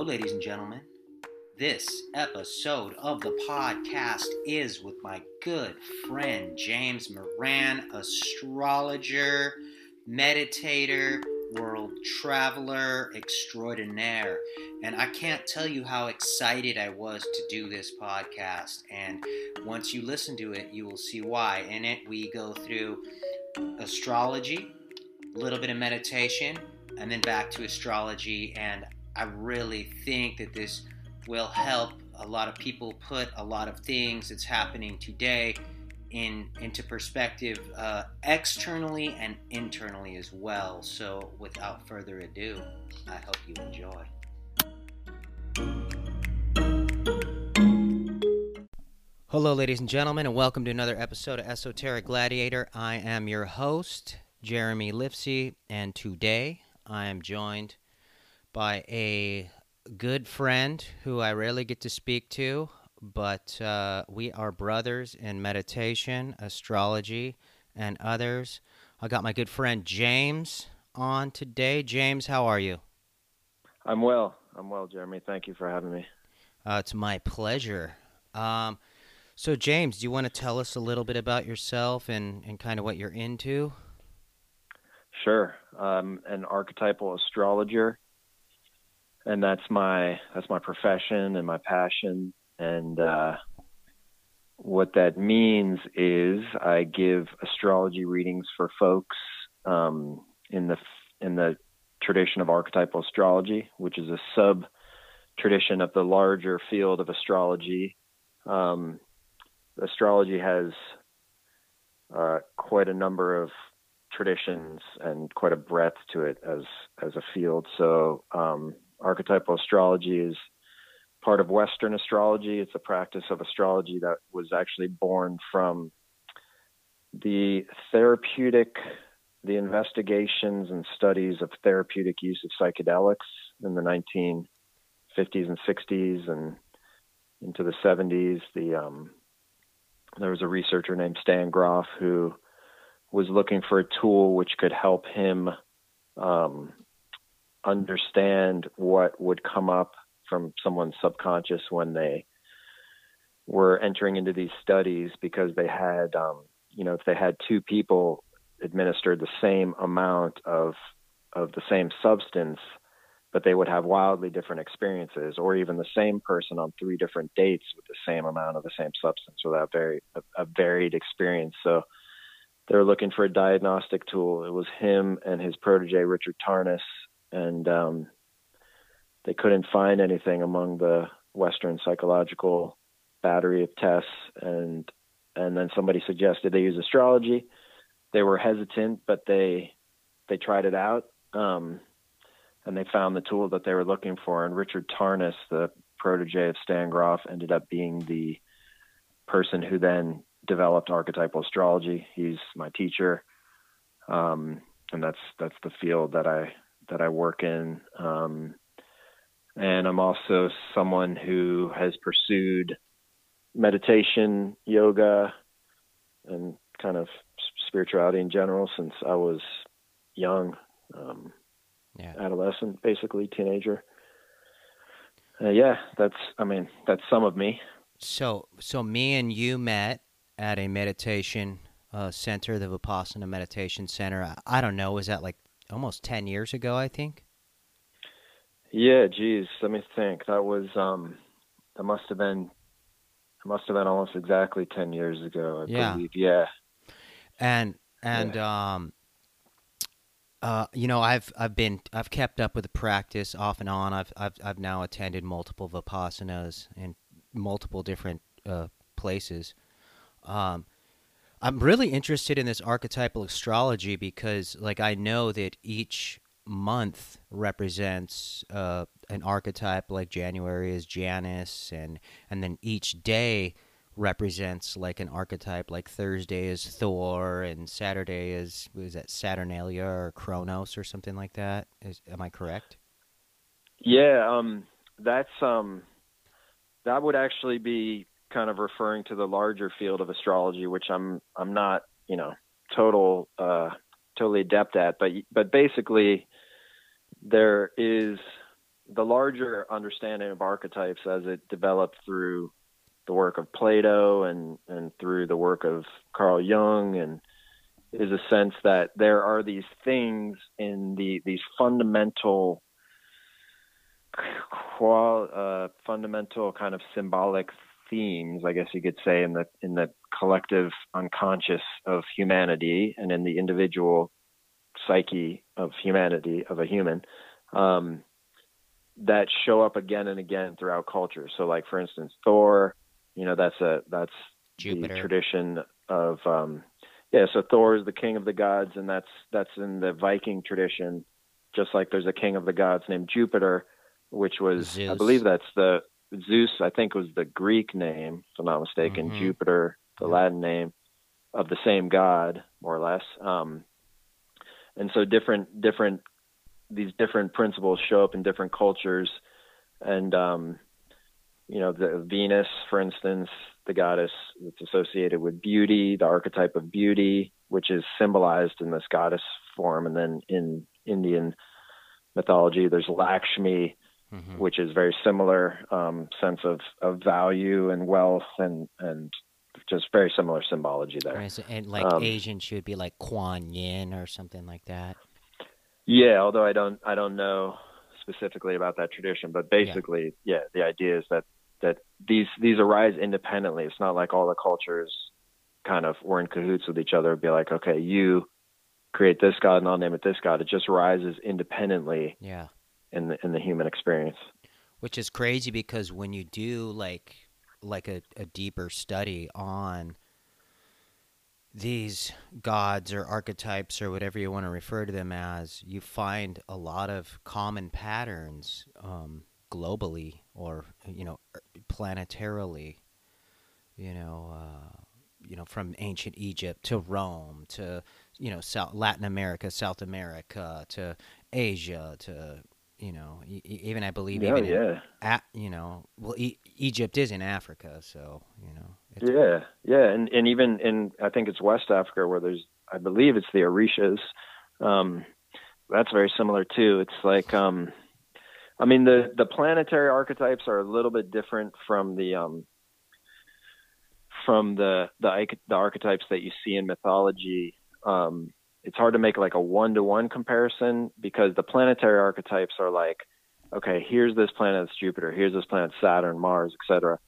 Hello, ladies and gentlemen. This episode of the podcast is with my good friend James Moran, astrologer, meditator, world traveler extraordinaire. And I can't tell you how excited I was to do this podcast. And once you listen to it, you will see why. In it, we go through astrology, a little bit of meditation, and then back to astrology. And I really think that this will help a lot of people put a lot of things that's happening today in into perspective uh, externally and internally as well. So, without further ado, I hope you enjoy. Hello, ladies and gentlemen, and welcome to another episode of Esoteric Gladiator. I am your host, Jeremy Lifsey, and today I am joined by a good friend who I rarely get to speak to, but uh, we are brothers in meditation, astrology, and others. I got my good friend James on today. James, how are you? I'm well. I'm well, Jeremy. Thank you for having me. Uh, it's my pleasure. Um, so, James, do you want to tell us a little bit about yourself and, and kind of what you're into? Sure. I'm an archetypal astrologer and that's my that's my profession and my passion and uh, what that means is I give astrology readings for folks um, in the in the tradition of archetypal astrology, which is a sub tradition of the larger field of astrology. Um, astrology has uh, quite a number of traditions and quite a breadth to it as as a field. So um, archetypal astrology is part of Western astrology. It's a practice of astrology that was actually born from the therapeutic, the investigations and studies of therapeutic use of psychedelics in the 1950s and 60s and into the 70s. The um, there was a researcher named Stan Grof who was looking for a tool which could help him um, understand what would come up from someone's subconscious when they were entering into these studies because they had um, you know if they had two people administered the same amount of of the same substance but they would have wildly different experiences or even the same person on three different dates with the same amount of the same substance without very a, a varied experience. So they were looking for a diagnostic tool. It was him and his protege richard tarnas and um, they couldn't find anything among the Western psychological battery of tests. And and then somebody suggested they use astrology. They were hesitant, but they they tried it out, um, and they found the tool that they were looking for. And Richard Tarnas, the protege of Stan Grof, ended up being the person who then developed archetypal astrology. He's my teacher, um, and that's that's the field that I that I work in. Um, and I'm also someone who has pursued meditation, yoga, and kind of spirituality in general since I was young, um, yeah. adolescent, basically teenager. Uh, yeah, that's I mean that's some of me. So so me and you met at a meditation uh, center, the Vipassana Meditation Center. I, I don't know, was that like almost 10 years ago, I think. Yeah, geez, let me think. That was um that must have been it must have been almost exactly 10 years ago, I yeah. believe. Yeah. And and yeah. um uh, you know, I've I've been I've kept up with the practice off and on. I've I've I've now attended multiple vipassanas in multiple different uh, places. Um, I'm really interested in this archetypal astrology because, like, I know that each month represents uh, an archetype. Like January is Janus, and and then each day represents like an archetype. Like Thursday is Thor, and Saturday is is that Saturnalia or Kronos or something like that. Is am I correct? Yeah, um, that's um, that would actually be kind of referring to the larger field of astrology, which I'm I'm not you know total uh, totally adept at, but but basically there is the larger understanding of archetypes as it developed through the work of Plato and and through the work of Carl Jung and is a sense that there are these things in the these fundamental qual, uh, fundamental kind of symbolic themes, I guess you could say, in the in the collective unconscious of humanity and in the individual psyche of humanity of a human um, that show up again and again throughout culture. So, like for instance, Thor, you know, that's a that's Jupiter. the tradition of um, yeah. So Thor is the king of the gods, and that's that's in the Viking tradition. Just like there's a king of the gods named Jupiter, which was Zeus. I believe that's the Zeus. I think was the Greek name, if I'm not mistaken. Mhm. Jupiter, the Yeah. Latin name of the same god, more or less. Um, and so different different these different principles show up in different cultures and um you know the venus for instance the goddess that's associated with beauty the archetype of beauty which is symbolized in this goddess form and then in indian mythology there's lakshmi Mhm. which is very similar um sense of of value and wealth and and just very similar symbology there Right, so- And like Um, Asian should be like Kuan Yin or something like that. Yeah, although I don't I don't know specifically about that tradition, but basically, yeah, the idea is that that these these arise independently. It's not like all the cultures kind of were in cahoots with each other. Be like, okay, you create this god and I'll name it this god. It just rises independently Yeah. In the in the human experience. Which is crazy because when you do like like a, a deeper study on these gods or archetypes or whatever you want to refer to them as, you find a lot of common patterns um, globally or you know er, planetarily. You know, uh, you know, from ancient Egypt to Rome to you know South Latin America, South America to Asia to you know e- even I believe Yeah, even in yeah, a, you know, well, e- Egypt is in Africa, so you know. It's, yeah, yeah, and and even in I think it's West Africa where there's I believe it's the Orishas. Um, that's very similar too. It's like um, I mean the the planetary archetypes are a little bit different from the um, from the the the archetypes that you see in mythology. Um, it's hard to make like a one to one comparison because the planetary archetypes are like, okay, here's this planet, it's Jupiter. Here's this planet, Saturn, Mars, etc.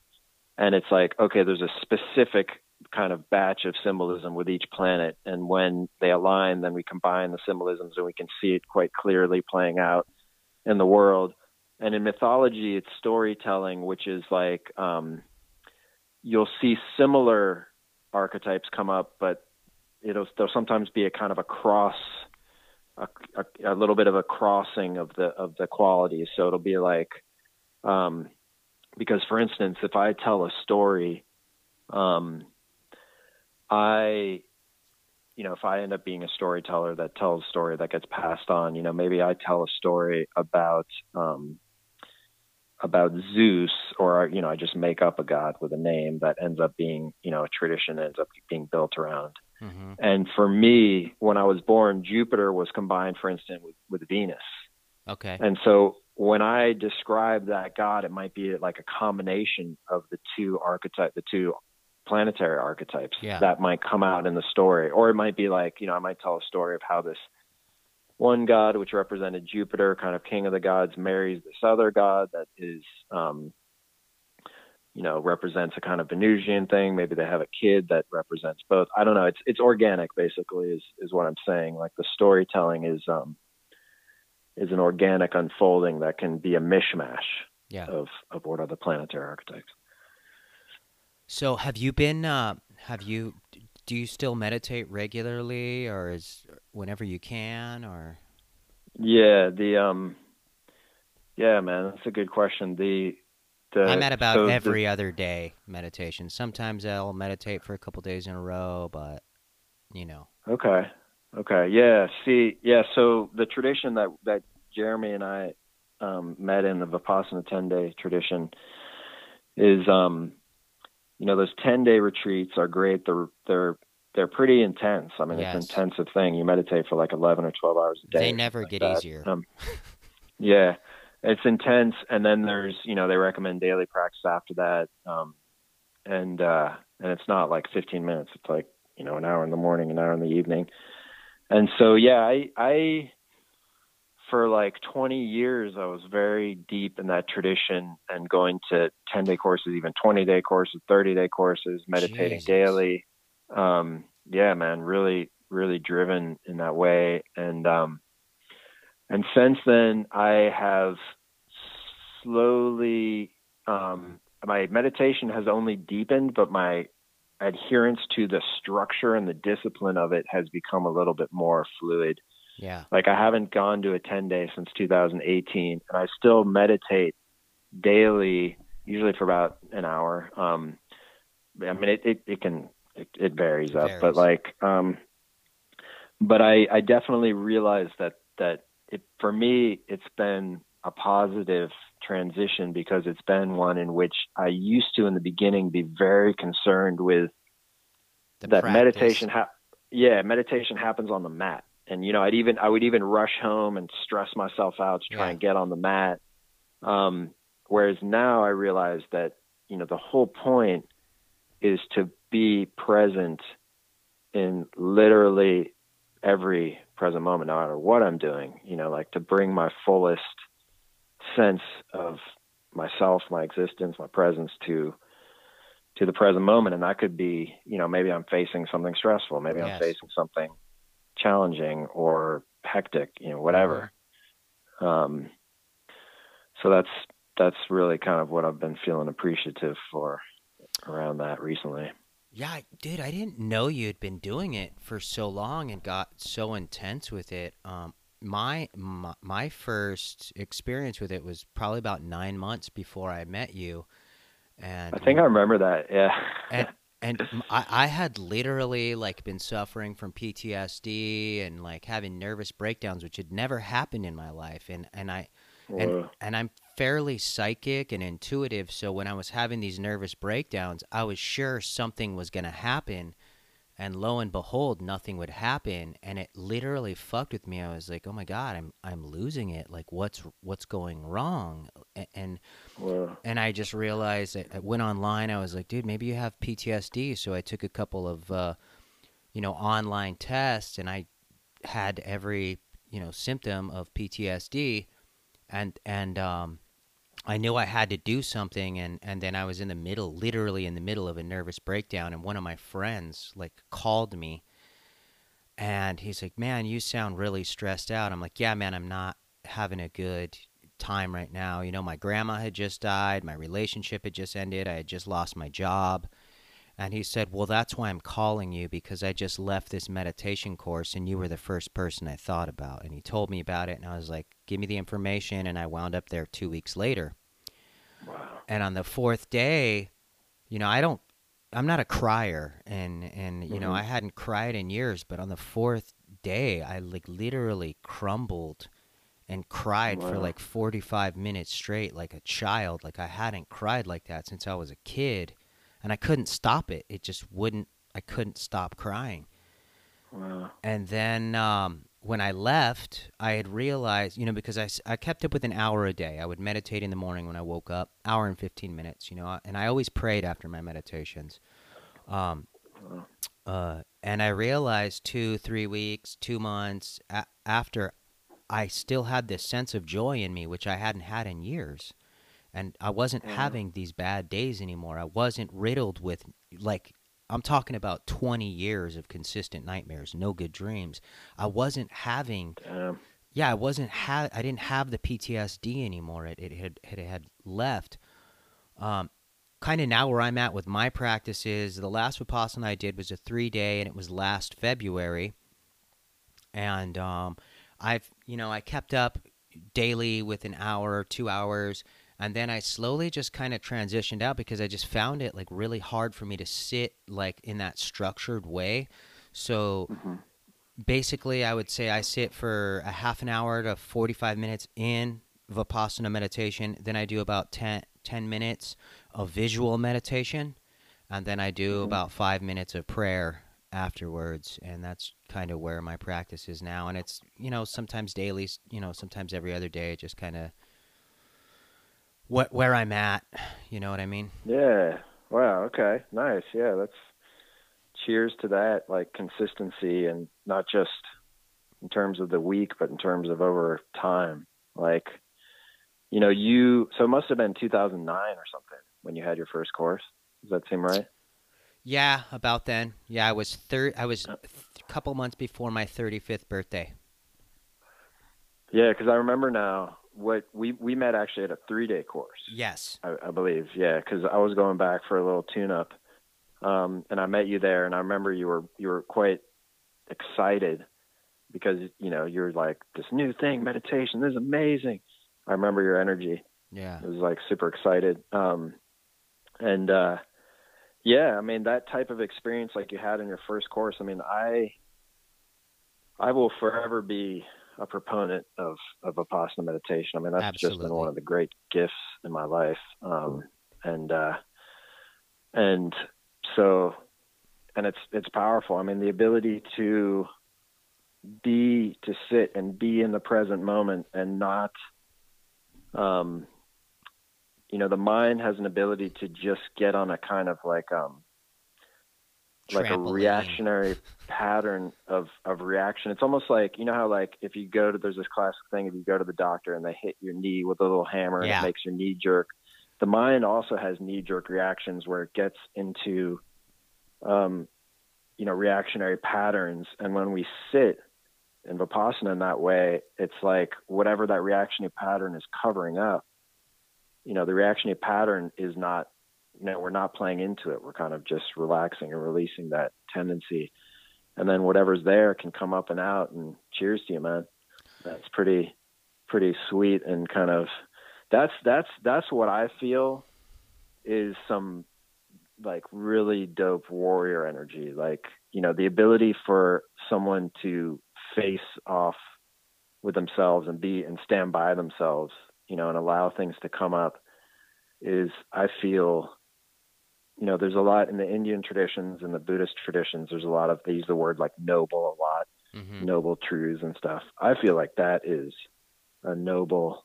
And it's like, okay, there's a specific kind of batch of symbolism with each planet, and when they align, then we combine the symbolisms and we can see it quite clearly playing out in the world. And in mythology, it's storytelling, which is like um, you'll see similar archetypes come up, but it'll there'll sometimes be a kind of a cross, a, a, a little bit of a crossing of the of the qualities. So it'll be like, um, because for instance, if I tell a story, um, I, you know, if I end up being a storyteller that tells a story that gets passed on, you know, maybe I tell a story about um, about Zeus, or you know, I just make up a god with a name that ends up being, you know, a tradition ends up being built around. Hmm And for me, when I was born, Jupiter was combined, for instance, with, with Venus. Okay. And so when I describe that god, it might be like a combination of the two archetype, the two planetary archetypes Yeah. that might come out in the story. Or it might be like, you know, I might tell a story of how this one god, which represented Jupiter, kind of king of the gods, marries this other god that is, um, you know, represents a kind of Venusian thing. Maybe they have a kid that represents both. I don't know. It's it's organic, basically, is is what I'm saying. Like the storytelling is um is an organic unfolding that can be a mishmash Yeah. of of what are the planetary archetypes. So have you been? Uh, have you? Do you still meditate regularly, or is whenever you can, or? Yeah, the um, yeah, man, that's a good question. The the I'm at about so the- every other day meditation. Sometimes I'll meditate for a couple days in a row, but you know. Okay. Okay. Yeah. See. Yeah. So the tradition that that Jeremy and I um, met in the Vipassana ten day tradition is, um, you know, those ten day retreats are great. They're they're they're pretty intense. I mean, Yes. it's an intensive thing. You meditate for like eleven or twelve hours a day. They never like get that. easier. Um, yeah. It's intense. And then there's, you know, they recommend daily practice after that. Um, and, uh, and it's not like 15 minutes. It's like, you know, an hour in the morning, an hour in the evening. And so, yeah, I, I, for like 20 years, I was very deep in that tradition and going to 10 day courses, even 20 day courses, 30 day courses, meditating Jesus. daily. Um, yeah, man, really, really driven in that way. And, um, and since then I have slowly, um, my meditation has only deepened, but my adherence to the structure and the discipline of it has become a little bit more fluid. Yeah. Like I haven't gone to a 10 day since 2018 and I still meditate daily, usually for about an hour. Um, I mean, it, it, it can, it, it varies up, Varies. but like, um, but I, I definitely realize that, that it, for me, it's been a positive transition because it's been one in which I used to in the beginning be very concerned with The that practice. meditation ha- yeah meditation happens on the mat and you know i'd even i would even rush home and stress myself out to try Yeah. and get on the mat um whereas now i realize that you know the whole point is to be present in literally every present moment no matter what i'm doing you know like to bring my fullest sense of myself my existence my presence to to the present moment. And that could be you know maybe i'm facing something stressful maybe Yes. i'm facing something challenging or hectic you know whatever. Um so that's that's really kind of what i've been feeling appreciative for around that recently Yeah, dude, I didn't know you had been doing it for so long and got so intense with it. Um, my, my my first experience with it was probably about nine months before I met you, and i think i remember that yeah and and I, I had literally like been suffering from PTSD and like having nervous breakdowns, which had never happened in my life, and and I and Whoa. and I'm fairly psychic and intuitive, so when I was having these nervous breakdowns, I was sure something was going to happen, and lo and behold, nothing would happen, and it literally fucked with me. I was like, "Oh my god, I'm I'm losing it. Like what's what's going wrong?" And and I just realized I went online. I was like, dude, maybe you have PTSD. So I took a couple of, uh, you know, online tests, and I had every, you know, symptom of PTSD, and and um, I knew I had to do something, and and then I was in the middle, literally in the middle of a nervous breakdown, and one of my friends like called me, and he's like, man, you sound really stressed out. I'm like, yeah, man, I'm not having a good time right now. You know, my grandma had just died, my relationship had just ended, I had just lost my job. And he said, Well, that's why I'm calling you because I just left this meditation course and you were the first person I thought about. And he told me about it, and I was like, Give me the information. And I wound up there two weeks later. wow And on the fourth day, you know, I don't, I'm not a crier. And, and you know, Mhm. I hadn't cried in years, but on the fourth day, I like literally crumbled and cried for like 45 minutes straight like a child like i hadn't cried like that since i was a kid and i couldn't stop it. It just wouldn't i couldn't stop crying. Wow. And then um, when i left i had realized you know because I, I kept up with an hour a day. I would meditate in the morning when i woke up hour and 15 minutes you know and i always prayed after my meditations. Um, uh, and I realized two, three weeks, two months a- after, I still had this sense of joy in me, which I hadn't had in years. And I wasn't Wow. having these bad days anymore. I wasn't riddled with, like, I'm talking about 20 years of consistent nightmares, no good dreams. I wasn't having Damn. yeah, I wasn't ha- I didn't have the PTSD anymore. It it had it had left. Um, kind of now where I'm at with my practice is the last vipassana I did was a three day, and it was last February. And um, I've you know I kept up daily with an hour, two hours, and then I slowly just kind of transitioned out because I just found it like really hard for me to sit like in that structured way. So Mhm. basically i would say i sit for a half an hour to 45 minutes in vipassana meditation then i do about 10, 10 minutes of visual meditation and then i do Mhm. about five minutes of prayer afterwards and that's kind of where my practice is now and it's you know sometimes daily you know sometimes every other day it just kind of what where I'm at. You know what I mean? Yeah. Wow. Okay. Nice. Yeah. That's cheers to that. Like consistency and not just in terms of the week, but in terms of over time. Like, you know, you, so it must have been 2009 or something when you had your first course. Does that seem right? Yeah, about then. Yeah, I was third. I was uh. a couple months before my 35th birthday. Yeah, because I remember now what we we met actually at a three day course. Yes, I, I believe. Yeah, because I was going back for a little tune up, um, and I met you there, and I remember you were you were quite excited because you know you're like this new thing, meditation. This is amazing. I remember your energy. Yeah, it was like super excited. Um, and uh, yeah, I mean that type of experience like you had in your first course. I mean, I I will forever be a proponent of of vipassana meditation. I mean, that's Absolutely. just been one of the great gifts in my life. Um, and uh, and so, and it's it's powerful. I mean, the ability to be to sit and be in the present moment and not, um, you know, the mind has an ability to just get on a kind of like um like a reactionary pattern of of reaction. It's almost like you know how like if you go to there's this classic thing if you go to the doctor and they hit your knee with a little hammer and it makes your knee jerk. The mind also has knee jerk reactions where it gets into um you know reactionary patterns and when we sit in vipassana in that way it's like whatever that reactionary pattern is covering up you know the reactionary pattern is not know we're not playing into it. We're kind of just relaxing and releasing that tendency. And then whatever's there can come up and out and cheers to you man. That's pretty pretty sweet and kind of that's that's that's what i feel is some like really dope warrior energy. Like you know the ability for someone to face off with themselves and be and stand by themselves you know and allow things to come up is i feel you know there's a lot in the indian traditions and the buddhist traditions there's a lot of they use the word like noble a lot hmm noble truths and stuff i feel like that is a noble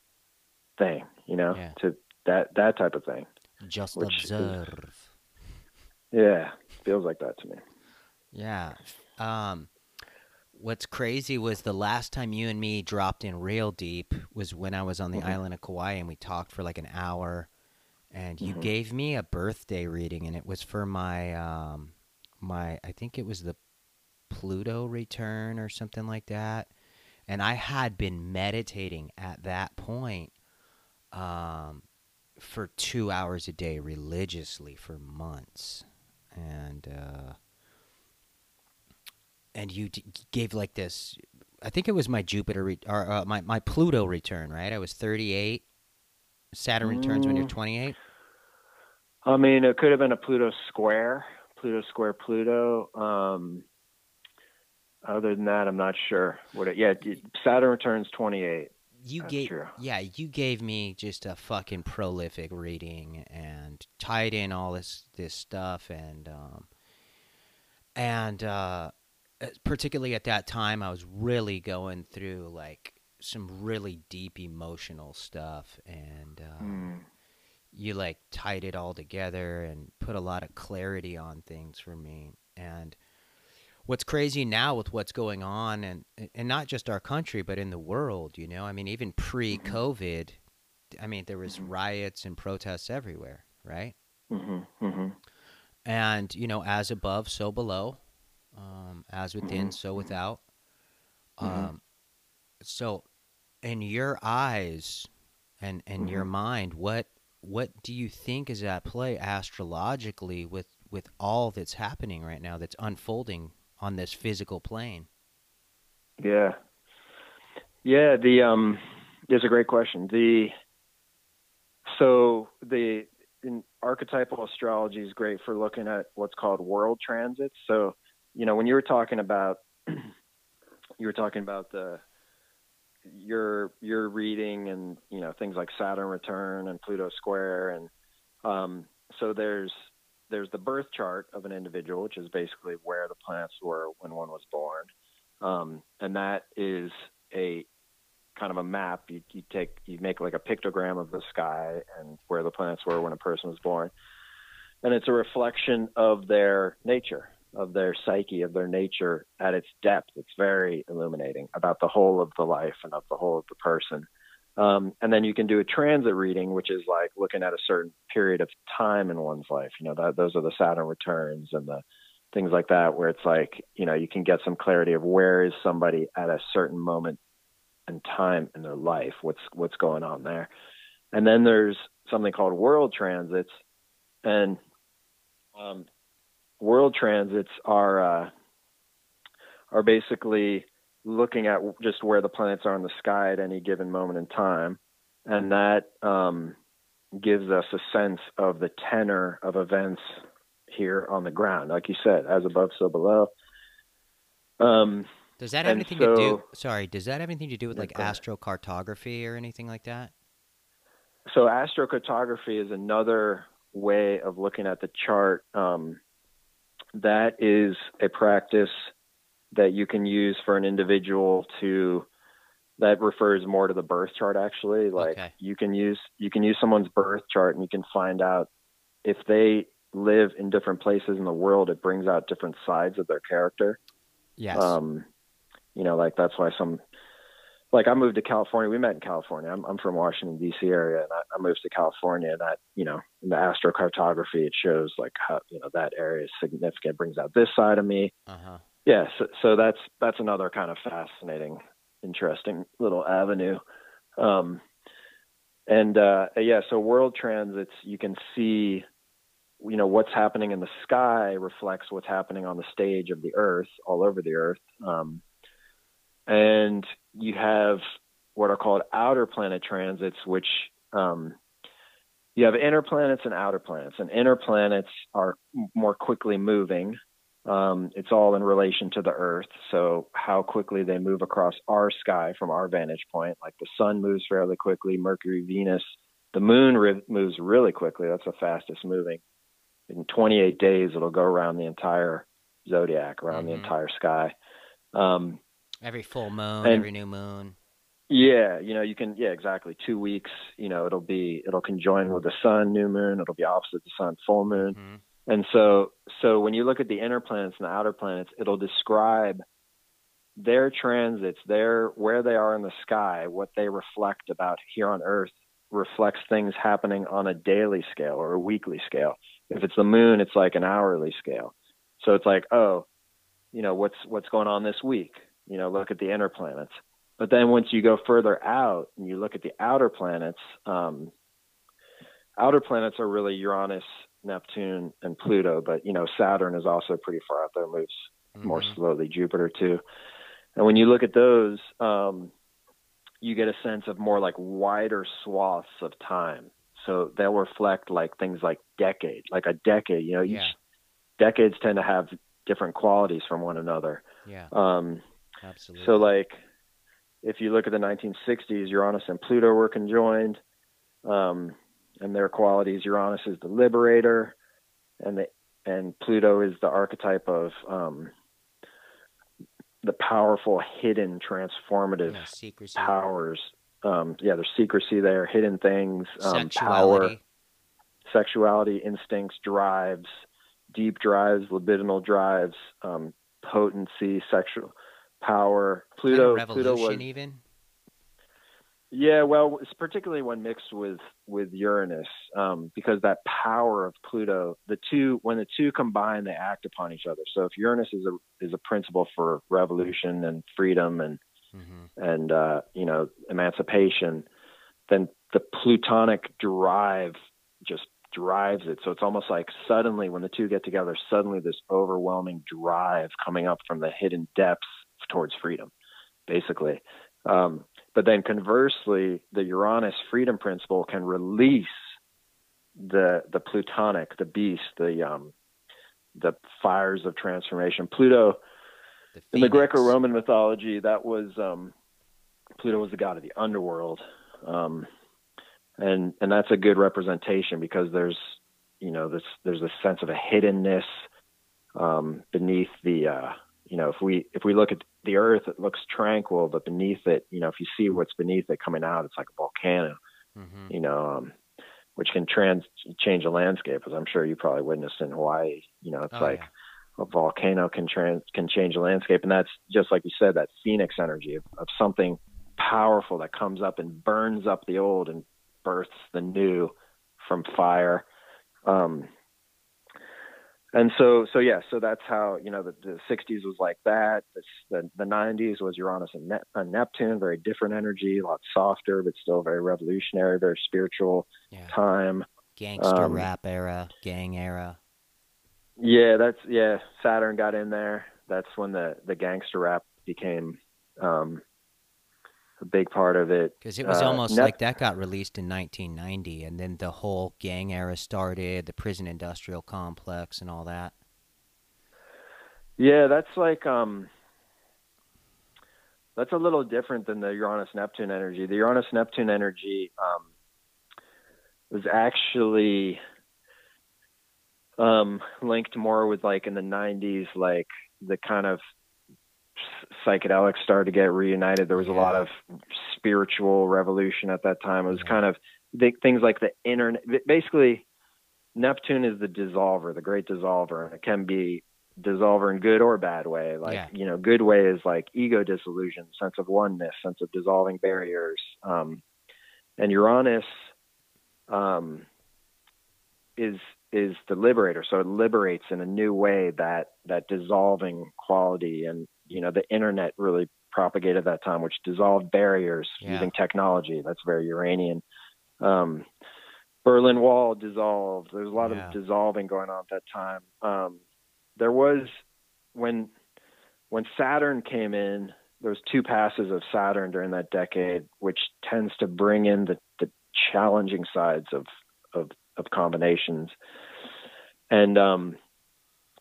thing you know Yeah. to that that type of thing Just Which is- observe. yeah feels like that to me Yeah. Um, what's crazy was the last time you and me dropped in real deep was when I was on the Mhm. island of Kauai and we talked for like an hour, and you mm-hmm. gave me a birthday reading and it was for my um my i think it was the pluto return or something like that and i had been meditating at that point um for two hours a day religiously for months and uh and you d- gave like this i think it was my jupiter re- or uh, my, my pluto return right i was 38 saturn mm. returns when you're mm. 28 I mean, it could have been a Pluto square, Pluto square Pluto. Um, other than that, I'm not sure what it. Yeah, Saturn returns 28. You That's gave true. yeah, you gave me just a fucking prolific reading and tied in all this this stuff and um and uh uh, particularly at that time I was really going through like some really deep emotional stuff and um, Hmm. You like tied it all together and put a lot of clarity on things for me and what's crazy now with what's going on and and not just our country but in the world you know i mean even pre-covid i mean there was Mhm. riots and protests everywhere right hmm hmm and you know as above so below um, as within Mhm. so without Mhm. um, so in your eyes and and your Mhm. mind what what do you think is at play astrologically with with all that's happening right now that's unfolding on this physical plane Yeah. Yeah, the um it's a great question. The so the in archetypal astrology is great for looking at what's called world transits. So, you know, when you were talking about you were talking about the your your reading and you know things like Saturn return and Pluto square and um so there's there's the birth chart of an individual, which is basically where the planets were when one was born. Um, and that is a kind of a map. You, you take you make like a pictogram of the sky and where the planets were when a person was born, and it's a reflection of their nature, of their psyche, of their nature at its depth. It's very illuminating about the whole of the life and of the whole of the person. Um, and then you can do a transit reading, which is like looking at a certain period of time in one's life. You know, that those are the Saturn returns and the things like that, where it's like, you know, you can get some clarity of where is somebody at a certain moment and time in their life, what's what's going on there. And then there's something called world transits, and um, world transits are uh, are basically looking at just where the planets are in the sky at any given moment in time, and that um, gives us a sense of the tenor of events here on the ground. Like you said, as above, so below. Um, does that have anything so, to do? Sorry, does that have anything to do with like astrocartography or anything like that? So astrocartography is another way of looking at the chart. Um, that is a practice that you can use for an individual to that refers more to the birth chart actually. Like okay. you can use you can use someone's birth chart and you can find out if they live in different places in the world it brings out different sides of their character. Yes. Um you know like that's why some like I moved to California. We met in California. I'm, I'm from Washington D.C. area, and I, I moved to California. And that, you know, in the astrocartography, it shows like how you know that area is significant. Brings out this side of me. Uh-huh. Yeah. So, so that's that's another kind of fascinating, interesting little avenue. Um, and uh, yeah, so world transits, you can see, you know, what's happening in the sky reflects what's happening on the stage of the Earth, all over the Earth. Um, and you have what are called outer planet transits, which um, you have inner planets and outer planets, and inner planets are more quickly moving. Um, it's all in relation to the Earth, so how quickly they move across our sky from our vantage point. Like the sun moves fairly quickly, Mercury, Venus, the moon re- moves really quickly. That's the fastest moving. In 28 days, it'll go around the entire zodiac, around mm-hmm. the entire sky. Um, Every full moon, and, every new moon. Yeah, you know, you can yeah, exactly. Two weeks, you know, it'll be it'll conjoin with the sun, new moon, it'll be opposite the sun, full moon. Mm-hmm. And so so when you look at the inner planets and the outer planets, it'll describe their transits, their where they are in the sky, what they reflect about here on Earth reflects things happening on a daily scale or a weekly scale. If it's the moon, it's like an hourly scale. So it's like, oh, you know, what's what's going on this week? You know, look at the inner planets. But then once you go further out and you look at the outer planets, um, outer planets are really Uranus, Neptune, and Pluto. But you know, Saturn is also pretty far out there, moves mm-hmm. more slowly. Jupiter too. And when you look at those, um, you get a sense of more like wider swaths of time. So they'll reflect like things like decade, like a decade. You know, each yeah. decades tend to have different qualities from one another. Yeah. Um, Absolutely. So like if you look at the 1960s, Uranus and Pluto were conjoined, um, and their qualities. Uranus is the liberator, and the and Pluto is the archetype of um, the powerful, hidden, transformative yeah, powers. Um, yeah, there's secrecy there, hidden things, um, power, sexuality, instincts, drives, deep drives, libidinal drives, um, potency, sexual power. Pluto, kind of Pluto was even. Yeah, well, it's particularly when mixed with with Uranus, um, because that power of Pluto, the two when the two combine, they act upon each other. So if Uranus is a is a principle for revolution and freedom and mm-hmm. and uh, you know emancipation, then the Plutonic drive just drives it. So it's almost like suddenly when the two get together, suddenly this overwhelming drive coming up from the hidden depths towards freedom, basically. Um, but then conversely, the Uranus freedom principle can release the the plutonic, the beast, the um, the fires of transformation. Pluto the in the Greco-Roman mythology, that was um, Pluto was the god of the underworld, um, and and that's a good representation because there's you know this there's a sense of a hiddenness um, beneath the uh, you know, if we if we look at the Earth, it looks tranquil, but beneath it, you know, if you see what's beneath it coming out, it's like a volcano. Mm-hmm. You know, um, which can trans change a landscape, as I'm sure you probably witnessed in Hawaii. You know, it's oh, like yeah. a volcano can trans can change a landscape, and that's just like you said, that phoenix energy of, of something powerful that comes up and burns up the old and births the new from fire. Um, and so so yeah so that's how you know the, the 60s was like that. The, the 90s was uranus and, ne- and, neptune very different energy a lot softer but still very revolutionary very spiritual yeah. time. Gangster um, rap era gang era. Yeah that's yeah saturn got in there. That's when the the gangster rap became um a big part of it. Because it was uh, almost like that got released in 1990, and then the whole gang era started, the prison industrial complex, and all that. Yeah, that's like um, that's a little different than the Uranus Neptune energy. The Uranus Neptune energy um, was actually um, linked more with like in the 90s, like the kind of psychedelics started to get reunited. There was a lot of spiritual revolution at that time. It was kind of things like the internet. Basically, Neptune is the dissolver, the great dissolver, and it can be dissolver in good or bad way. Like yeah. you know, good way is like ego dissolution, sense of oneness, sense of dissolving barriers. Um, and Uranus um, is is the liberator, so it liberates in a new way that that dissolving quality and you know the internet really propagated that time, which dissolved barriers yeah. using technology. That's very Uranian. Um, Berlin Wall dissolved. There's a lot yeah. of dissolving going on at that time. Um, there was when when Saturn came in. There was two passes of Saturn during that decade, which tends to bring in the, the challenging sides of, of of combinations. And um,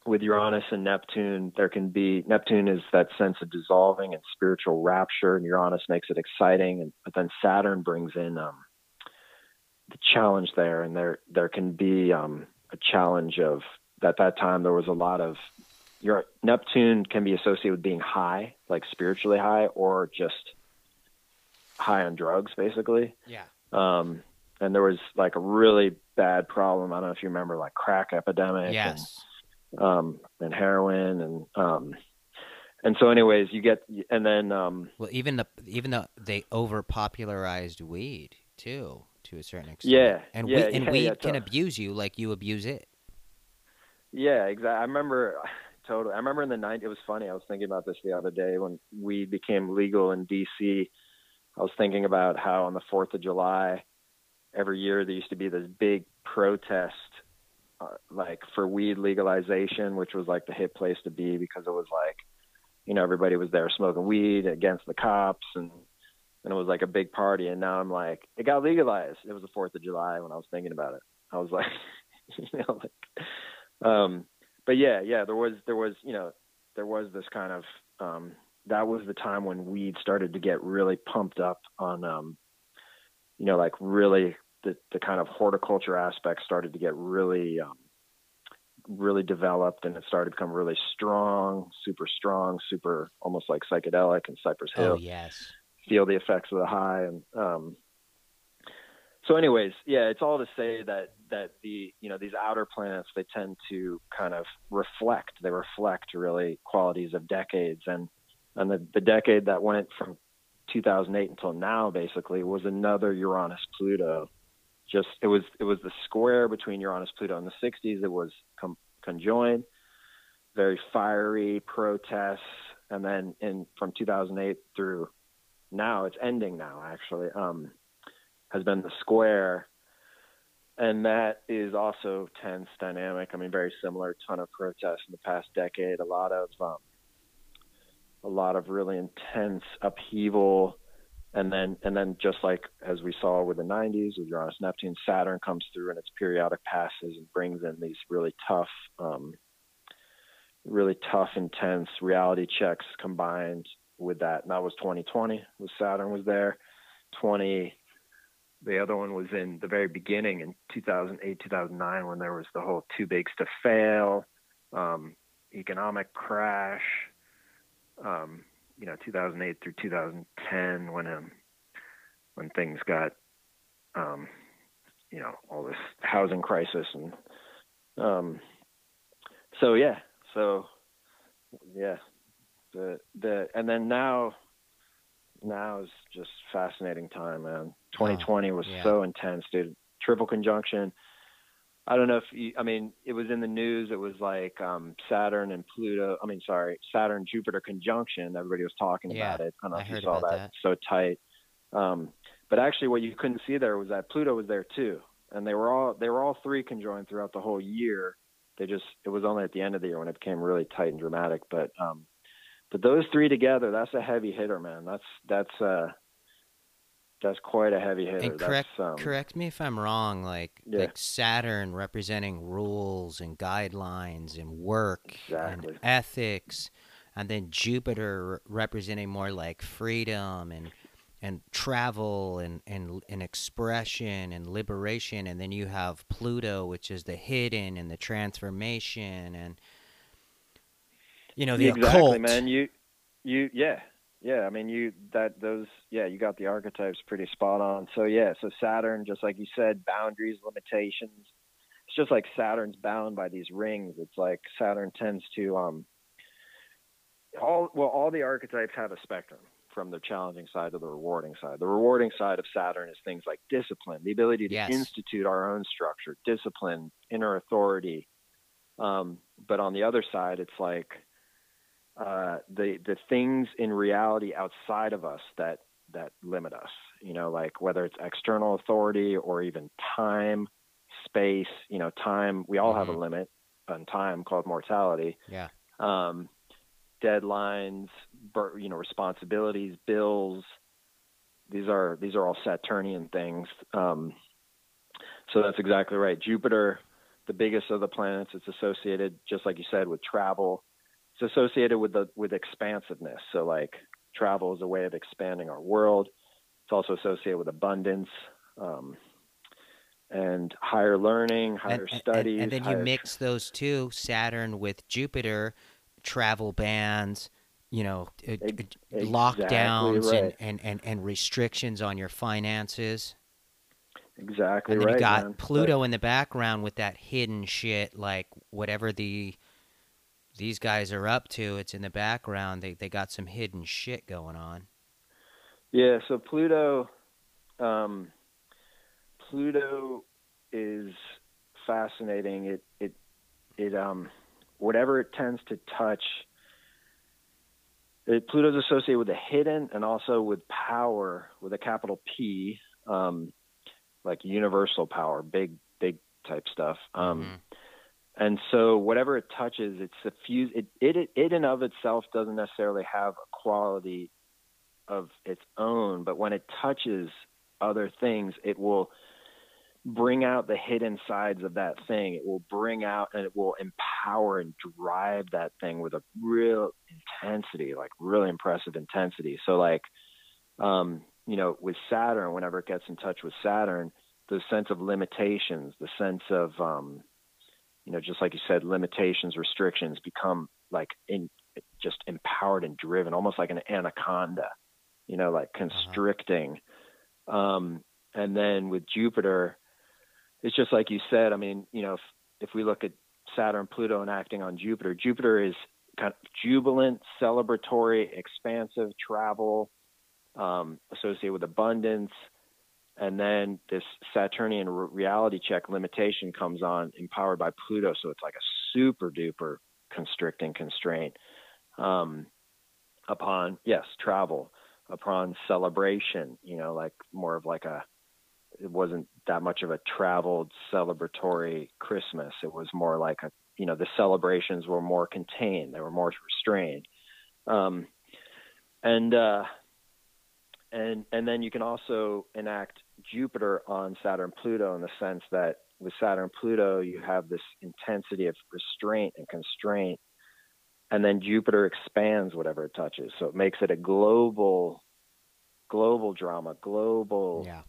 with Uranus and Neptune, there can be Neptune is that sense of dissolving and spiritual rapture, and Uranus makes it exciting. And but then Saturn brings in um, the challenge there, and there there can be um, a challenge of at that time there was a lot of your Neptune can be associated with being high, like spiritually high, or just high on drugs, basically. Yeah. Um, and there was like a really bad problem. I don't know if you remember, like crack epidemic. Yes. And, um, and heroin and um, and so anyways you get and then um, well even the even though they over popularized weed too to a certain extent. Yeah and yeah, we, and yeah, weed yeah, can abuse you like you abuse it. Yeah exactly i remember totally i remember in the night it was funny i was thinking about this the other day when weed became legal in dc i was thinking about how on the fourth of july every year there used to be this big protest uh, like for weed legalization, which was like the hit place to be because it was like, you know, everybody was there smoking weed against the cops and and it was like a big party. And now I'm like, it got legalized. It was the Fourth of July when I was thinking about it. I was like, you know, like, um, but yeah, yeah, there was there was you know there was this kind of um, that was the time when weed started to get really pumped up on um, you know like really the, the kind of horticulture aspect started to get really um, really developed and it started to become really strong, super strong, super almost like psychedelic and Cypress oh, Hill. Oh yes. Feel the effects of the high and um so anyways, yeah, it's all to say that that the you know these outer planets they tend to kind of reflect they reflect really qualities of decades and and the, the decade that went from 2008 until now basically was another Uranus Pluto just it was it was the square between Uranus Pluto in the 60s. It was com- conjoined, very fiery protests, and then in from 2008 through now it's ending now actually um, has been the square, and that is also tense dynamic. I mean, very similar ton of protests in the past decade. A lot of um, a lot of really intense upheaval and then and then just like as we saw with the 90s with Uranus Neptune Saturn comes through in its periodic passes and brings in these really tough um, really tough intense reality checks combined with that. And that was 2020 with Saturn was there. 20 the other one was in the very beginning in 2008 2009 when there was the whole too bigs to fail um, economic crash um, you know 2008 through 2010 when um when things got um, you know all this housing crisis and um, so yeah so yeah the the and then now now is just fascinating time man. 2020 was yeah. so intense dude. Triple conjunction I don't know if you, I mean it was in the news. It was like um, Saturn and Pluto. I mean, sorry, Saturn Jupiter conjunction. Everybody was talking Yeah, about it. I don't know I if you saw about that. So tight. Um, but actually, what you couldn't see there was that Pluto was there too, and they were all they were all three conjoined throughout the whole year. They just it was only at the end of the year when it became really tight and dramatic. But um, but those three together, that's a heavy hitter, man. That's that's uh that's quite a heavy hitter. And correct, um, correct me if I'm wrong. Like, Yeah. like Saturn representing rules and guidelines and work Exactly. and ethics, and then Jupiter representing more like freedom and and travel and, and and expression and liberation, and then you have Pluto, which is the hidden and the transformation and you know the exactly, occult. man. You, you, yeah, yeah. I mean, you that those, yeah. You got the archetypes pretty spot on. So yeah, so Saturn, just like you said, boundaries, limitations. It's just like Saturn's bound by these rings. It's like Saturn tends to um. All well, all the archetypes have a spectrum from the challenging side to the rewarding side. The rewarding side of Saturn is things like discipline, the ability to Yes. institute our own structure, discipline, inner authority. Um, but on the other side, it's like uh, the the things in reality outside of us that that limit us. You know, like whether it's external authority or even time, space. You know, time. We all have a Mhm. limit on time called mortality. Yeah. Um, deadlines, you know, responsibilities, bills. These are these are all Saturnian things. Um, so that's exactly right. Jupiter, the biggest of the planets, it's associated, just like you said, with travel. It's associated with the with expansiveness. So like travel is a way of expanding our world. It's also associated with abundance. Um, and higher learning, higher and, and- studies, and then you mix those two, Saturn with Jupiter, travel bans, you know, uh, uh, lockdowns exactly and, and, and, and restrictions on your finances. exactly And then right. you got man. Pluto in the background with that hidden shit, like whatever the these guys are up to, it's in the background. They they got some hidden shit going on. Yeah, so Pluto, um, Pluto is fascinating. It it it um whatever it tends to touch. It, Pluto's associated with the hidden and also with power with a capital P, um, like universal power, big big type stuff. Um, Mhm. And so whatever it touches, it's suffused. It, it it in of itself doesn't necessarily have a quality of its own, but when it touches other things, it will bring out the hidden sides of that thing. It will bring out and it will empower and drive that thing with a real intensity, like really impressive intensity. So like um, you know, with Saturn, whenever it gets in touch with Saturn, the sense of limitations, the sense of um, you know, just like you said, limitations, restrictions become like in just empowered and driven, almost like an anaconda, you know, like constricting. Um, and then with Jupiter, it's just like you said. I mean, you know, if, if we look at Saturn, Pluto, and acting on Jupiter, Jupiter is kind of jubilant, celebratory, expansive, travel, um, associated with abundance. And then this Saturnian reality check limitation comes on, empowered by Pluto. So it's like a super duper constricting constraint um, upon, yes, travel, upon celebration, you know, like more of like a, it wasn't that much of a traveled celebratory Christmas. It was more like a, you know, the celebrations were more contained, they were more restrained. Um, and, uh, and and then you can also enact Jupiter on Saturn Pluto in the sense that with Saturn Pluto you have this intensity of restraint and constraint and then Jupiter expands whatever it touches so it makes it a global global drama global Yeah.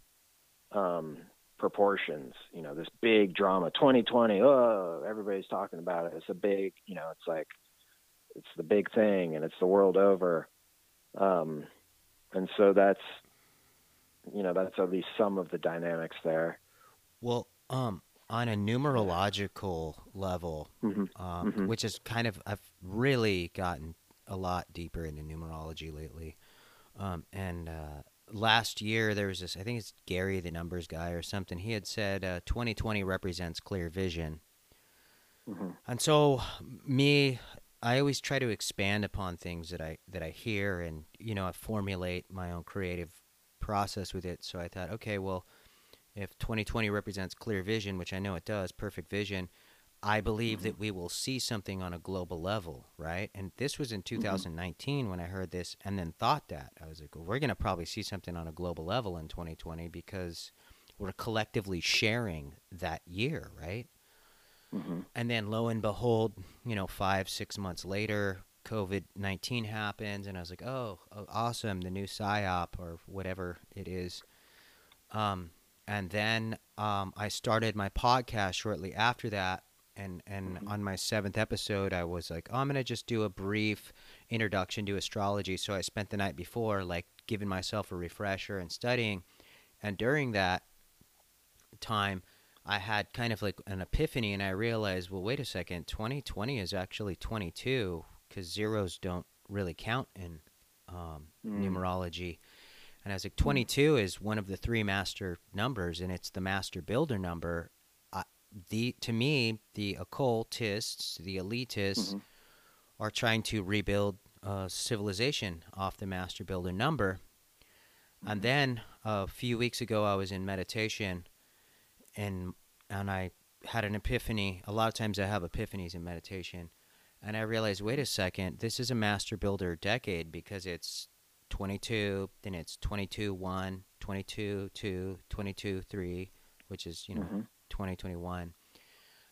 um proportions you know this big drama 2020 oh everybody's talking about it it's a big you know it's like it's the big thing and it's the world over. Um, and so that's you know that's at least some of the dynamics there. Well, um, on a numerological level, mm-hmm. Um, mm-hmm. which is kind of I've really gotten a lot deeper into numerology lately, um, and uh, last year there was this I think it's Gary the numbers guy or something. He had said uh, 2020 represents clear vision, mm-hmm. and so me I always try to expand upon things that I that I hear, and you know, I formulate my own creative process with it. So I thought, okay, well, if 2020 represents clear vision, which I know it does, perfect vision, I believe mm-hmm. that we will see something on a global level, right? And this was in 2019 mm-hmm. when I heard this, and then thought that I was like, well, we're going to probably see something on a global level in 2020 because we're collectively sharing that year, right? Mm-hmm. And then lo and behold, you know, five, six months later, COVID 19 happens. And I was like, oh, oh, awesome, the new PSYOP or whatever it is. Um, and then um, I started my podcast shortly after that. And, and mm-hmm. on my seventh episode, I was like, oh, I'm going to just do a brief introduction to astrology. So I spent the night before, like, giving myself a refresher and studying. And during that time, I had kind of like an epiphany and I realized, well, wait a second, 2020 is actually 22 because zeros don't really count in um, mm. numerology. And I was like, mm. 22 mm. is one of the three master numbers and it's the master builder number. The To me, the occultists, the elitists mm-hmm. are trying to rebuild uh, civilization off the master builder number. Mm-hmm. And then a few weeks ago, I was in meditation and and I had an epiphany. A lot of times I have epiphanies in meditation, and I realized, wait a second, this is a master builder decade because it's 22, then it's 22 1, 22 2, 22 3, which is you know mm-hmm. 2021.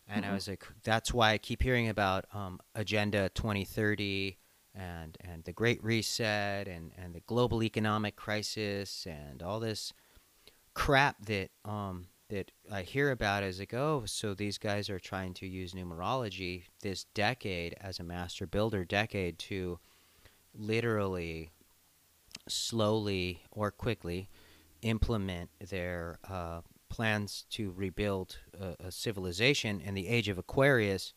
And mm-hmm. I was like, that's why I keep hearing about um, Agenda 2030 and and the Great Reset and and the global economic crisis and all this crap that um, that I hear about is like, oh, so these guys are trying to use numerology this decade as a master builder decade to literally, slowly or quickly implement their uh, plans to rebuild a, a, civilization in the age of Aquarius,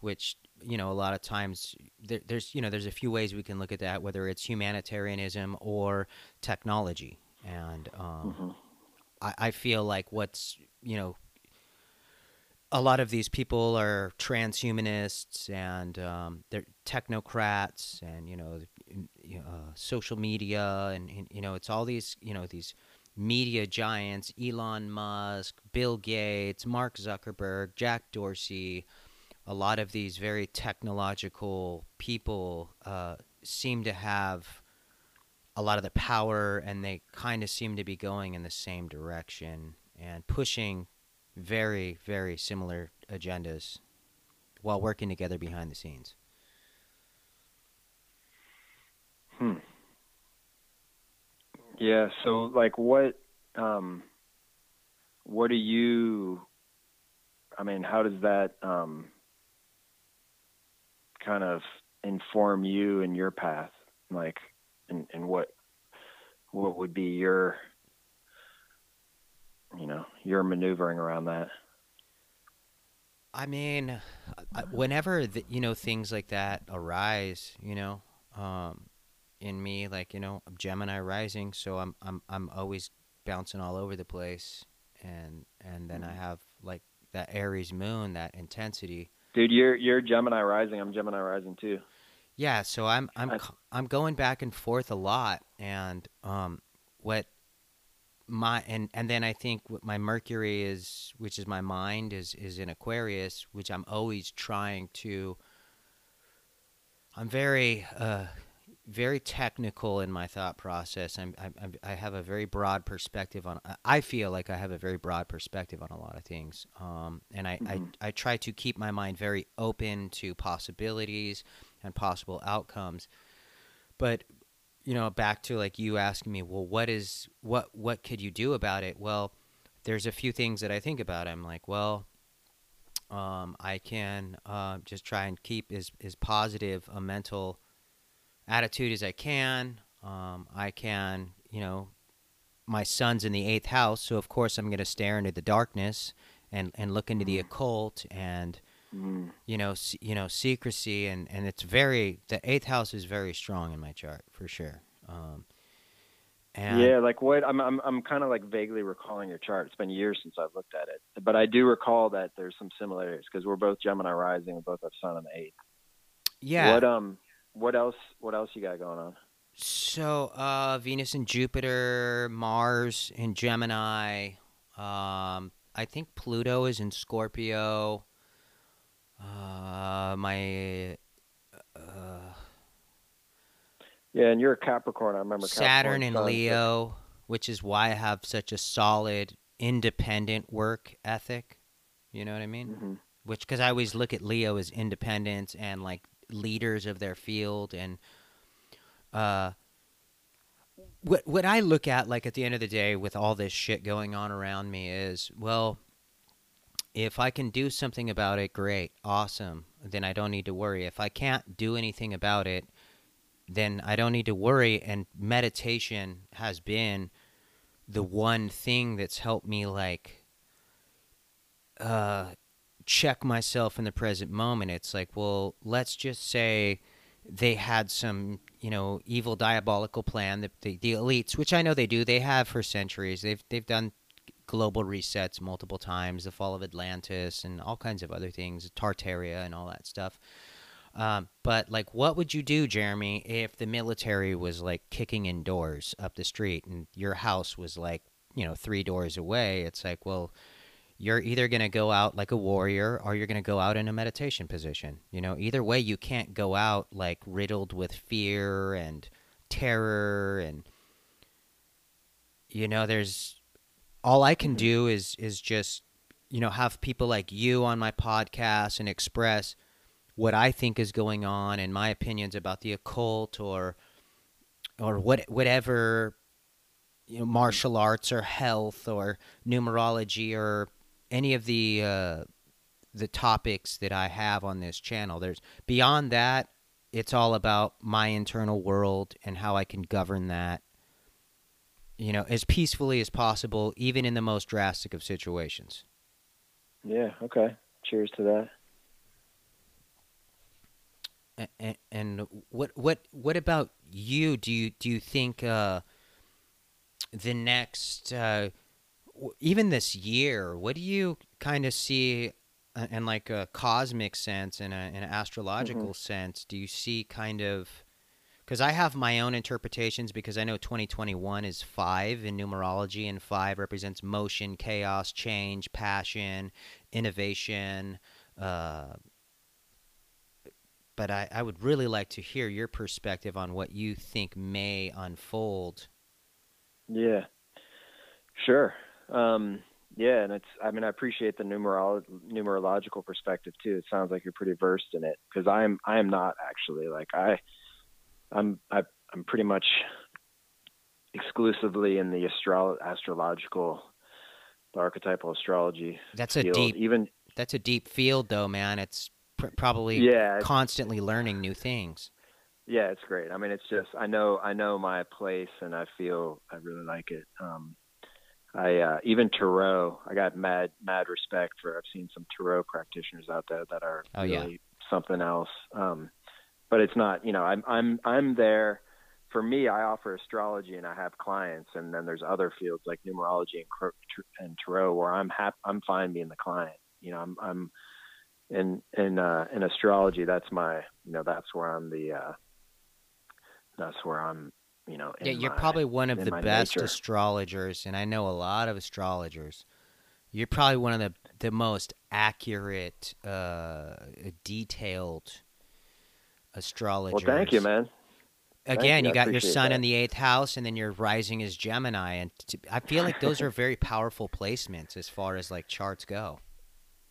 which you know a lot of times there, there's you know there's a few ways we can look at that, whether it's humanitarianism or technology, and um, mm-hmm I, I feel like what's you know a lot of these people are transhumanists and um, they're technocrats and you know, uh, social media and, and, you know it's all these you know these media giants Elon Musk, Bill Gates, Mark Zuckerberg, Jack Dorsey. A lot of these very technological people uh, seem to have a lot of the power, and they kind of seem to be going in the same direction and pushing very, very similar agendas while working together behind the scenes. Hmm. Yeah. So, like, what, um, what do you? I mean, how does that um, kind of inform you in your path? Like, and, and what what would be your you know your maneuvering around that? I mean whenever the, you know things like that arise you know um, in me like you know gemini rising so i'm i'm i'm always bouncing all over the place. And and then i mm-hmm. have like that aries moon that intensity. Dude you're you're gemini rising. I'm gemini rising too yeah, so I'm I'm I'm going back and forth a lot, and um, what my and and then I think what my Mercury is, which is my mind, is is in Aquarius, which I'm always trying to. I'm very uh, very technical in my thought process. I'm, I'm, i have a very broad perspective on. I feel like I have a very broad perspective on a lot of things, um, and I, mm-hmm. I I try to keep my mind very open to possibilities and possible outcomes. But you know, back to like you asking me, well, what is what what could you do about it? Well, there's a few things that I think about. I'm like, well, Um, I can uh, just try and keep as, as positive a mental attitude as I can. Um, I can, you know, my son's in the eighth house, so of course I'm going to stare into the darkness and, and look into the Mm. occult and Mm. you know se- you know secrecy and, and it's very the eighth house is very strong in my chart for sure. Um, and yeah, like what I'm I'm I'm kind of like vaguely recalling your chart. It's been years since I've looked at it, but I do recall that there's some similarities because we're both Gemini rising, we both have Sun on the eighth. yeah. What um what else what else you got going on? So, uh, Venus and Jupiter, Mars in Gemini. Um, I think Pluto is in Scorpio. Uh, my uh, Yeah, and you're a Capricorn. I remember Saturn Capricorn in sun, so- Leo, which is why I have such a solid, independent work ethic. You know what I mean? Mhm. which because I always look at Leo as independent and like leaders of their field and uh what what I look at like at the end of the day with all this shit going on around me is well if I can do something about it great awesome then I don't need to worry if I can't do anything about it then I don't need to worry and meditation has been the one thing that's helped me like uh check myself in the present moment. It's like, well, let's just say they had some, you know, evil diabolical plan that the, the elites, which I know they do, they have for centuries. They've they've done global resets multiple times, the fall of Atlantis and all kinds of other things, Tartaria and all that stuff. Um, but like, what would you do, Jeremy, if the military was like kicking in doors up the street and your house was like, you know, three doors away? It's like, well, you're either going to go out like a warrior or you're going to go out in a meditation position. You know, either way, you can't go out like riddled with fear and terror and you know, there's all I can Mhm. do is is just you know have people like you on my podcast and express what I think is going on and my opinions about the occult or or what whatever you know martial arts or health or numerology or any of the uh, the topics that I have on this channel. There's beyond that, it's all about my internal world and how I can govern that. You know, as peacefully as possible, even in the most drastic of situations. Yeah, okay. Cheers to that. And, and what what what about you? Do you do you think uh, the next uh, even this year? What do you kind of see uh, in like a cosmic sense and an astrological sense? Do you see kind of because I have my own interpretations because I know 2021 is five in numerology and five represents motion, chaos, change, passion, innovation. Uh, but I, I would really like to hear your perspective on what you think may unfold. Yeah, sure. Um, yeah, and it's. I mean, I appreciate the numerolo- numerological perspective too. It sounds like you're pretty versed in it because I'm. I am not actually. Like I, I'm. I, I'm pretty much exclusively in the astro- astrological, the archetypal astrology That's a deep Even that's a deep field though, man. It's pr- probably yeah, constantly learning new things. Yeah, it's great. I mean, it's just I know I know my place, and I feel I really like it. Um, I uh, even tarot. I got mad mad respect for. I've seen some tarot practitioners out there that are Oh, yeah. something else. Um, but it's not. You know, I'm I'm I'm there. For me, I offer astrology, and I have clients, and then there's other fields like numerology and, and tarot where I'm hap- I'm fine being the client. You know, I'm I'm in in uh, in astrology. That's my you know that's where I'm the uh, that's where I'm, you know. Yeah, you're my- probably one of the best nature. astrologers, and I know a lot of astrologers. You're probably one of the the most accurate, uh, detailed astrologers. Well, thank you, man. Again, you. you got your sun that. in the eighth house, and then your rising is Gemini, and I feel like those are very powerful placements as far as like charts go.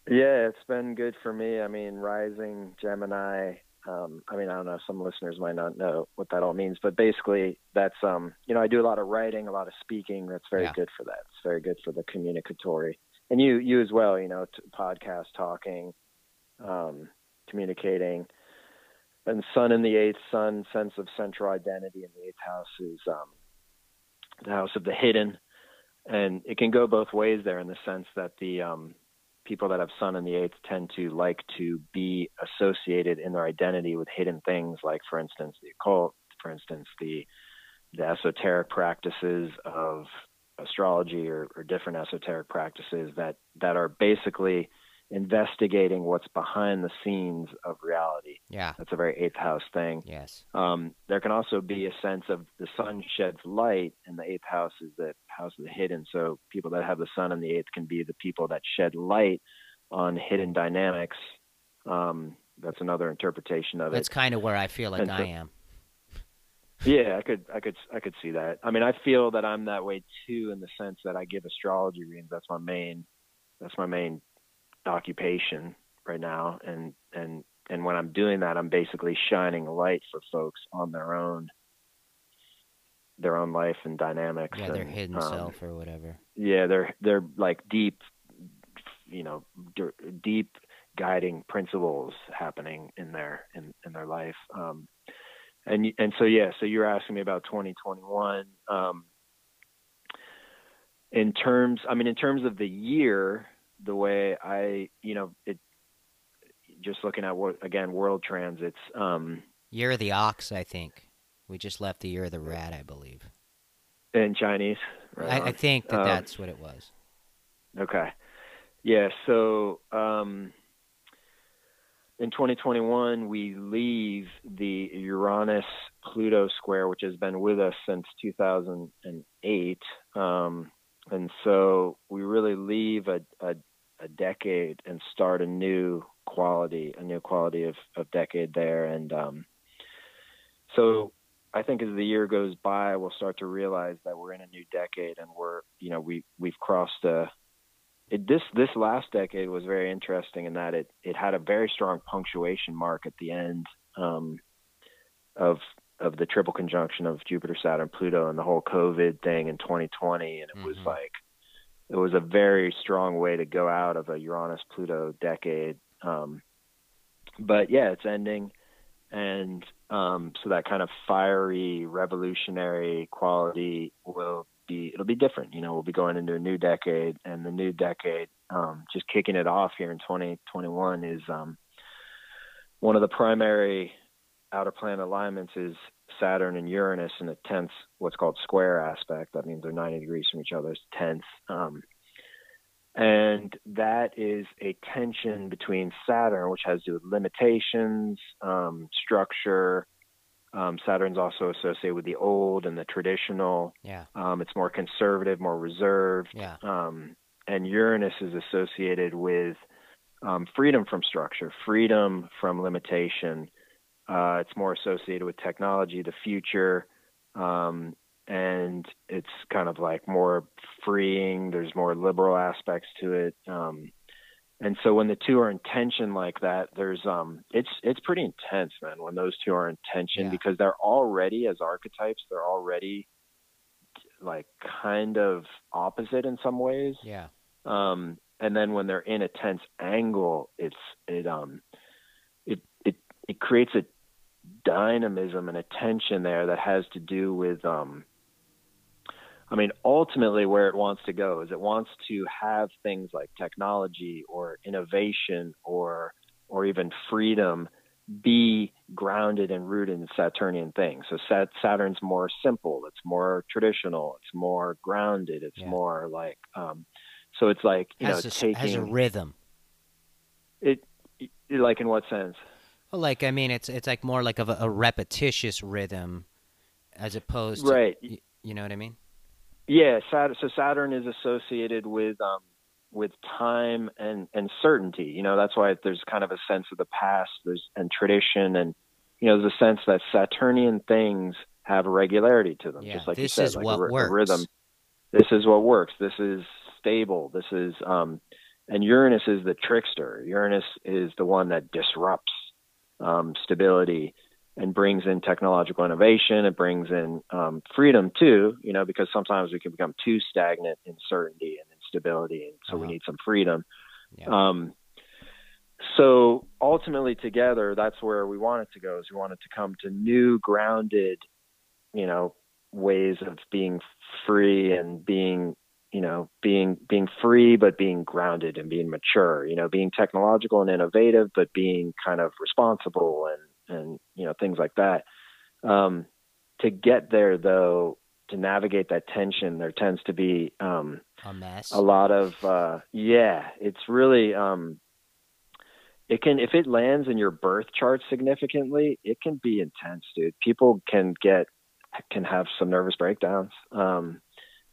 Yeah, it's been good for me. I mean, rising Gemini. Um, I mean, I don't know. Some listeners might not know what that all means, but basically, that's um, you know, I do a lot of writing, a lot of speaking. That's very Yeah. good for that. It's very good for the communicatory and you you as well. You know, t- podcast talking, um, communicating, and Sun in the eighth, Sun sense of central identity in the eighth house is um, the house of the hidden, and it can go both ways there in the sense that the um, people that have Sun in the eighth tend to like to be associated in their identity with hidden things, like for instance the occult, for instance the the esoteric practices of astrology or, or different esoteric practices that that are basically investigating what's behind the scenes of reality. Yeah. That's a very eighth house thing. Yes. Um, there can also be a sense of the sun sheds light, and the eighth house is the house of the hidden. So people that have the sun in the eighth can be the people that shed light on hidden dynamics. Um, that's another interpretation of That's it. That's kind of where I feel like I am. Yeah, I could, I could, I could see that. I mean, I feel that I'm that way too, in the sense that I give astrology readings. That's my main, that's my main occupation right now, and and and when I'm doing that, I'm basically shining a light for folks on their own, their own life and dynamics. Yeah, their and, hidden um, self or whatever. Yeah, they're they're like deep, you know, d- deep guiding principles happening in their in in their life. Um, and and so yeah, so you're asking me about 2021. Um, in terms, I mean, in terms of the year, the way I, you know, it just looking at what again world transits. Um, Year of the ox, I think. We just left the year of the rat, I believe. in Chinese. right I, I think that Um, that's what it was. Okay. Yeah, so um, in 2021, we leave the Uranus Pluto square, which has been with us since 2008. Um, and so we really leave a, a, a decade and start a new quality, a new quality of, of decade there. And um, so I think as the year goes by, we'll start to realize that we're in a new decade and we're, you know, we, we've crossed a, it, this this last decade was very interesting in that it it had a very strong punctuation mark at the end um, of of the triple conjunction of Jupiter, Saturn, Pluto, and the whole COVID thing in 2020, and it was Mhm. like it was a very strong way to go out of a Uranus Pluto decade. Um, but yeah, it's ending, and um, so that kind of fiery, revolutionary quality will be it'll be different. You know, we'll be going into a new decade, and the new decade, um, just kicking it off here in 2021 is um, one of the primary outer planet alignments is Saturn and Uranus in a tenth, what's called square aspect. That means they're 90 degrees from each other. It's tenth. Um, and that is a tension between Saturn, which has to do with limitations, um, structure. Um, Saturn's also associated with the old and the traditional. Yeah. Um, it's more conservative, more reserved. Yeah. Um, and Uranus is associated with um, freedom from structure, freedom from limitation. Uh, it's more associated with technology, the future, um, and it's kind of like more freeing. There's more liberal aspects to it. Um, and so when the two are in tension like that, there's um, it's it's pretty intense, man. When those two are in tension, Yeah. because they're already as archetypes, they're already like kind of opposite in some ways. Yeah. Um, and then when they're in a tense angle, it's it um it it it creates a dynamism and attention there that has to do with um I mean ultimately where it wants to go is it wants to have things like technology or innovation or or even freedom be grounded and rooted in Saturnian things. So Sat- Saturn's more simple, it's more traditional, it's more grounded, it's Yeah. more like um so it's like you has, know a, taking has a rhythm. it, it like in what sense? Well, like I mean, it's it's like more like of a, a repetitious rhythm, as opposed to Right. you know what I mean? Yeah, Saturn, so Saturn is associated with um, with time and and certainty. You know, that's why there's kind of a sense of the past, there's and tradition, and you know, there's a sense that Saturnian things have a regularity to them, Yeah, just like this you said, is like what a, ry- a works. rhythm. This is what works. This is stable. This is um, and Uranus is the trickster. Uranus is the one that disrupts um, stability and brings in technological innovation. It brings in um, freedom too, you know, because sometimes we can become too stagnant in certainty and in stability, and so we Uh-huh. need some freedom. Yeah. Um, so ultimately, together, that's where we wanted to go. Is we wanted to come to new, grounded, you know, ways of being free and being, you know, being being free, but being grounded and being mature. You know, being technological and innovative, but being kind of responsible and and you know things like that. Um, to get there, though, to navigate that tension, there tends to be um, a mess. a lot of uh yeah it's really um it can if it lands in your birth chart significantly it can be intense dude people can get can have some nervous breakdowns um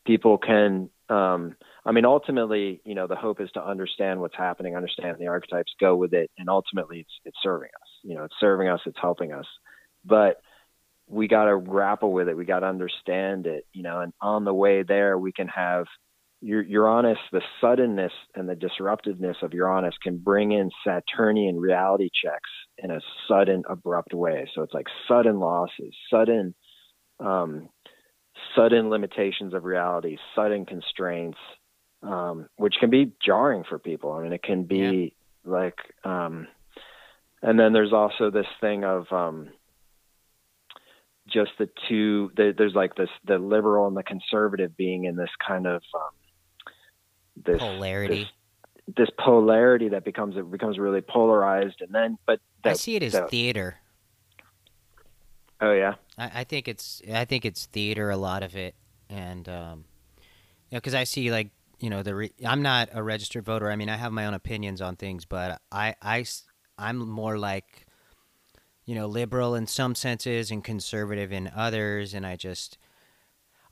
people can um i mean ultimately you know the hope is to understand what's happening understand the archetypes go with it and ultimately it's it's serving us you know it's serving us it's helping us but we got to grapple with it we got to understand it you know and on the way there we can have your Uranus, the suddenness and the disruptiveness of Uranus can bring in Saturnian reality checks in a sudden, abrupt way. So it's like sudden losses, sudden, um, sudden limitations of reality, sudden constraints, um, which can be jarring for people. I mean, it can be like, um, and then there's also this thing of, um, just the two, the, there's like this, the liberal and the conservative being in this kind of, um, this Polarity. this, this polarity that becomes it becomes really polarized and then but I see it as that- theater. Oh yeah I, I think it's I think it's theater a lot of it, and um, you know, because I see like you know the re- I'm not a registered voter. I mean, I have my own opinions on things, but I I am more like you know liberal in some senses and conservative in others, and I just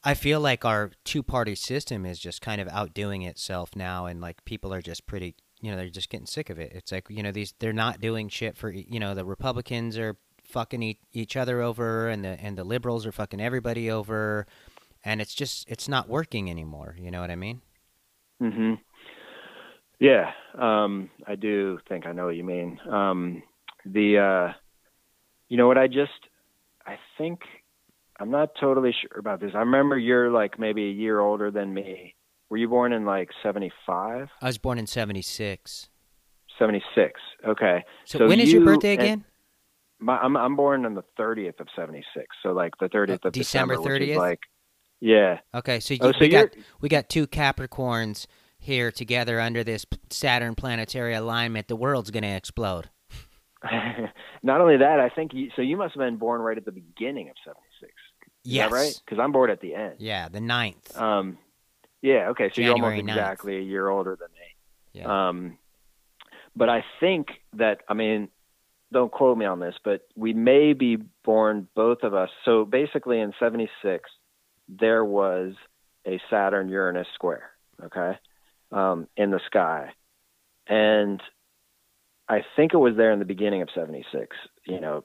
I feel like our two party system is just kind of outdoing itself now, and like people are just pretty. You know, they're just getting sick of it. It's like you know these they're not doing shit for you know the Republicans are fucking e- each other over and the and the liberals are fucking everybody over and it's just it's not working anymore you know what i mean? Mhm yeah um i do think i know what you mean. Um the uh you know what i just i think i'm not totally sure about this. I remember you're like maybe a year older than me. Were you born in like 75 i was born in 76 76 okay. So, So when is your you birthday again My, I'm I'm born on the 30th of 76, so like the 30th Uh, of December December, which is 30th? like, yeah. okay so, you, Oh, so we got we got two capricorns here together under this saturn planetary alignment the world's gonna explode not only that, I think you, so. You must have been born right at the beginning of 76. Is yes that right? Because I'm born at the end. yeah the ninth Um, yeah. Okay. So January you're 9th. almost exactly a year older than me. yeah Um, but I think that I mean, don't quote me on this, but we may be born both of us. So basically, in '76, there was a Saturn Uranus square, okay, um, in the sky, and I think it was there in the beginning of '76. You know.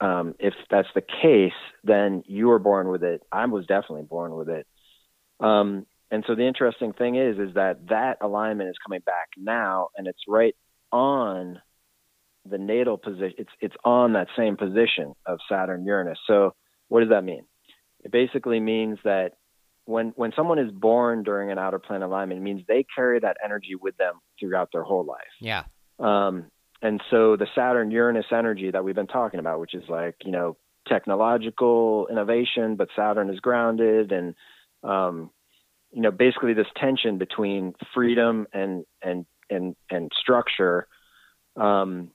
Um, if that's the case, then you were born with it. I was definitely born with it. Um, and so the interesting thing is, is that that alignment is coming back now, and it's right on the natal position. It's it's on that same position of Saturn Uranus. So what does that mean? It basically means that when when someone is born during an outer planet alignment, it means they carry that energy with them throughout their whole life. yeah Um, and so the Saturn Uranus energy that we've been talking about, which is like, you know, technological innovation, but Saturn is grounded and, um, you know, basically this tension between freedom and, and, and, and structure, um,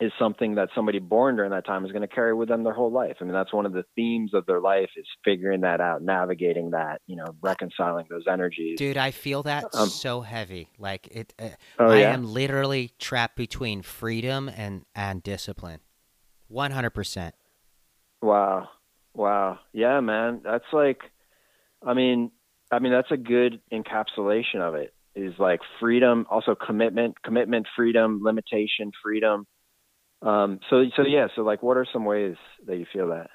is something that somebody born during that time is going to carry with them their whole life. I mean, that's one of the themes of their life is figuring that out, navigating that, you know, reconciling those energies. dude i feel that Um, so heavy like it uh, oh I yeah. am literally trapped between freedom and and discipline. One hundred percent. Wow. Wow. Yeah, man. That's like I mean I mean that's a good encapsulation of it. Is like freedom, also commitment, commitment, freedom, limitation, freedom. Um so so yeah, so like what are some ways that you feel that?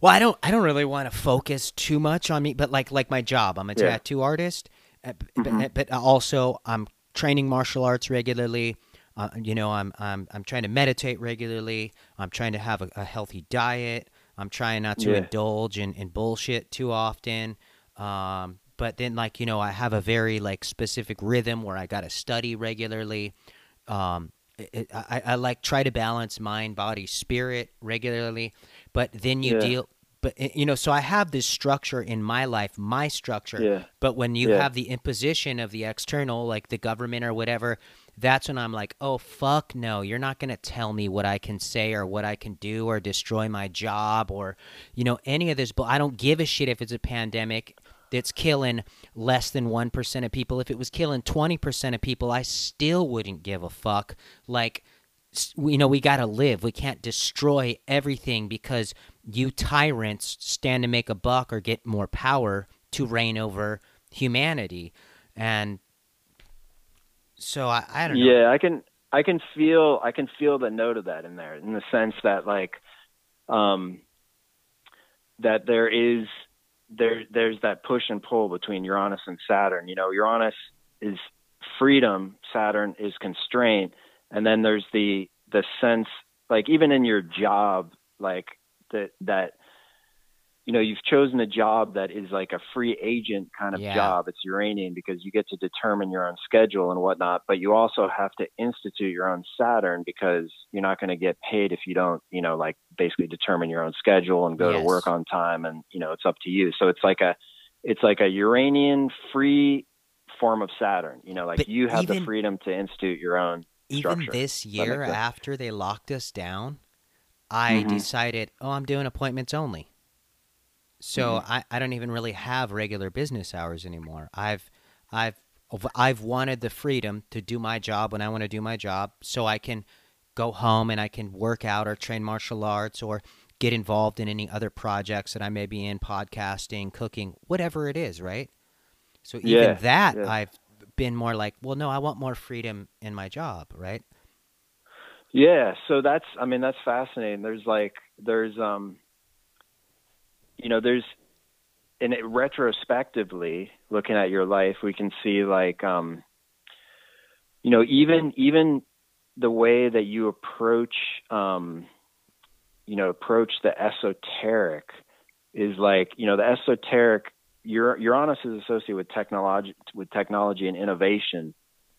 Well, I don't. I don't really want to focus too much on me, but like like my job, I'm a Yeah. tattoo artist, Mhm. but, but also I'm training martial arts regularly. Uh, you know, I'm I'm I'm trying to meditate regularly. I'm trying to have a, a healthy diet. I'm trying not to Yeah. indulge in, in bullshit too often. Um, but then like you know I have a very like specific rhythm where I got to study regularly. Um, it, I, I like try to balance mind, body, spirit regularly, but then you Yeah. deal. But eh, you know, so I have this structure in my life, my structure. Yeah. But when you Yeah. have the imposition of the external, like the government or whatever, that's when I'm like, oh fuck no, you're not gonna tell me what I can say or what I can do or destroy my job or you know any of this. But I don't give a shit if it's a pandemic that's killing less than one percent of people. If it was killing twenty percent of people, I still wouldn't give a fuck. Like you know, we got to live. We can't destroy everything because you tyrants stand to make a buck or get more power to reign over humanity. And so I, I don't know. Yeah, I can I can feel I can feel the note of that in there in the sense that like um that there is there there's that push and pull between Uranus and Saturn. You know, Uranus is freedom, Saturn is constraint, and then there's the the sense like even in your job like that that you know you've chosen a job that is like a free agent kind of Yeah. job it's uranian because you get to determine your own schedule and whatnot but you also have to institute your own saturn because you're not going to get paid if you don't you know like basically determine your own schedule and go Yes. to work on time and you know it's up to you so it's like a it's like a uranian free form of saturn you know like But you have even- the freedom to institute your own Even structure. this year, after they locked us down, I Mhm. decided, oh, I'm doing appointments only. So Mm-hmm. I, I don't even really have regular business hours anymore. I've I've I've wanted the freedom to do my job when I want to do my job, so I can go home and I can work out or train martial arts or get involved in any other projects that I may be in, podcasting, cooking, whatever it is, right? So even Yeah, that yeah. I've been more like, well, no, I want more freedom in my job, right? Yeah, so that's I mean that's fascinating. There's like there's um you know there's in it retrospectively looking at your life we can see like um you know even even the way that you approach um you know approach the esoteric is like you know the esoteric your Uranus is associated with technology with technology and innovation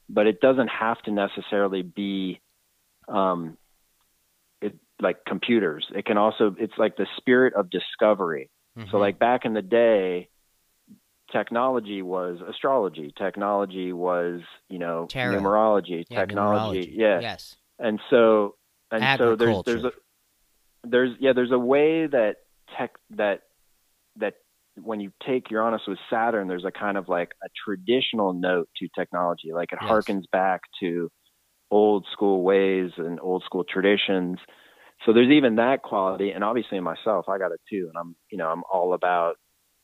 but it doesn't have to necessarily be um, like computers. It can also it's like the spirit of discovery. So Mhm. like back in the day, technology was astrology. Technology was you know numerology. Yeah, technology, numerology. yeah. Yes. And so and so there's there's a there's yeah there's a way that tech that that when you take Uranus with Saturn, there's a kind of like a traditional note to technology. Like it Yes. harkens back to old school ways and old school traditions. So there's even that quality, and obviously in myself, I got it too. And I'm, you know, I'm all about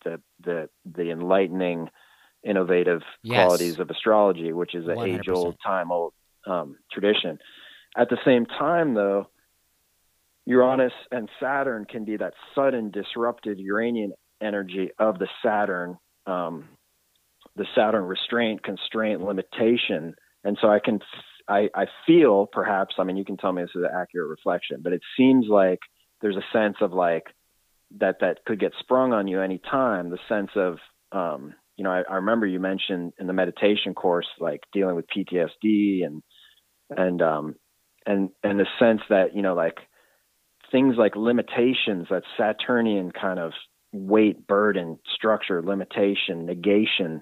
the the the enlightening, innovative Yes. qualities of astrology, which is an age old, time old um, tradition. At the same time, though, Uranus and Saturn can be that sudden disrupted Uranian energy of the Saturn, um, the Saturn restraint, constraint, limitation, and so I can, I, I feel perhaps, I mean, you can tell me this is an accurate reflection, but it seems like there's a sense of like that that could get sprung on you anytime. The sense of, um, you know, I, I remember you mentioned in the meditation course, like dealing with PTSD and and um, and and the sense that you know, like things like limitations, that Saturnian kind of weight, burden, structure, limitation, negation.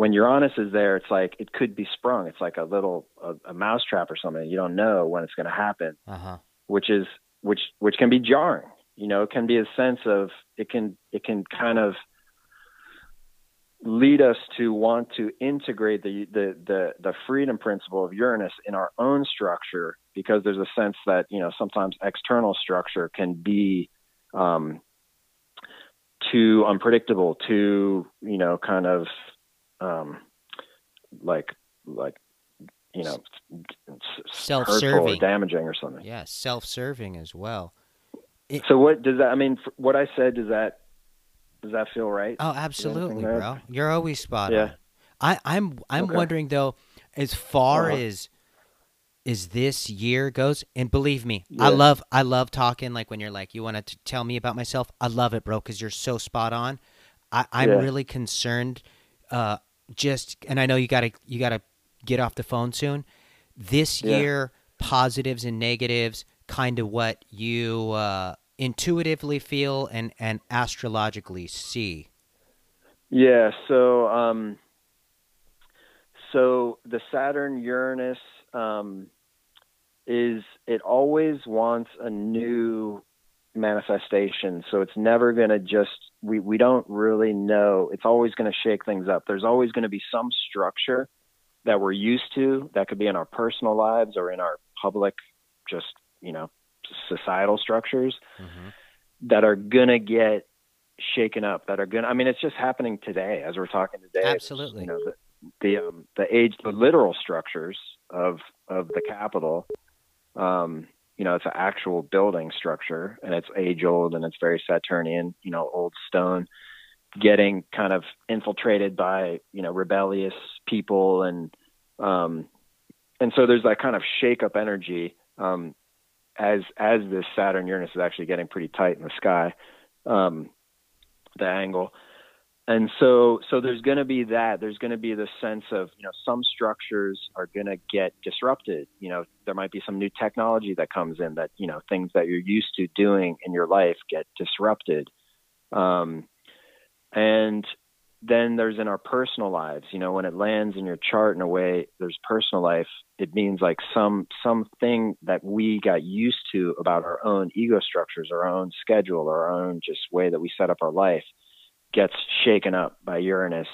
When Uranus is there, it's like it could be sprung. It's like a little a, a mousetrap or something. You don't know when it's going to happen, Uh huh. which is which which can be jarring. You know, it can be a sense of it can it can kind of lead us to want to integrate the, the the the freedom principle of Uranus in our own structure because there's a sense that you know sometimes external structure can be um, too unpredictable, too you know kind of um, like like you know self-serving or damaging or something. Yeah, self-serving as well. So what does that? I mean, what I said does that does that feel right? Oh, absolutely, bro. You're always spot Yeah. on. I, I'm I'm Okay. wondering though, as far Uh-huh. as as this year goes, and believe me, I love I love talking. Like when you're like, you want to tell me about myself. I love it, bro, because you're so spot on. I, I'm Yeah. really concerned. Uh, just and I know you gotta you gotta get off the phone soon. This Yeah. year, positives and negatives, kind of what you uh, intuitively feel and and astrologically see. Yeah, so um so the Saturn Uranus um is it always wants a new manifestation. So it's never going to just we we don't really know. It's always going to shake things up. There's always going to be some structure that we're used to that could be in our personal lives or in our public just, you know, societal structures that are going to get shaken up that are going to I mean it's just happening today as we're talking today. Absolutely. You know, the the um, the age the literal structures of of the Capitol um you know it's an actual building structure and it's age old and it's very Saturnian, you know, old stone getting kind of infiltrated by, you know, rebellious people and um and so there's that kind of shake up energy um as as this Saturn Uranus is actually getting pretty tight in the sky. Um the angle. And so so there's going to be that there's going to be the sense of, you know, some structures are going to get disrupted. You know, there might be some new technology that comes in that, you know, things that you're used to doing in your life get disrupted. Um and then there's in our personal lives, you know, when it lands in your chart in a way, there's personal life. It means like some something that we got used to about our own ego structures, our own schedule, our own just way that we set up our life gets shaken up by Uranus.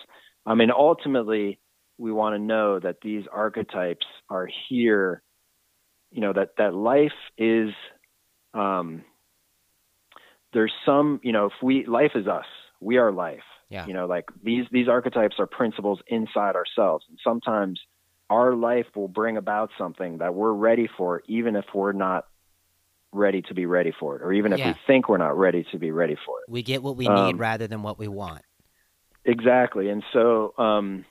I mean, ultimately, we want to know that these archetypes are here. You know that that life is. Um, there's some, you know, if we life is us, we are life. Yeah. You know, like these these archetypes are principles inside ourselves, and sometimes our life will bring about something that we're ready for, even if we're not ready to be ready for it, or even if Yeah. we think we're not ready to be ready for it. We get what we Um, need rather than what we want. Exactly. And so um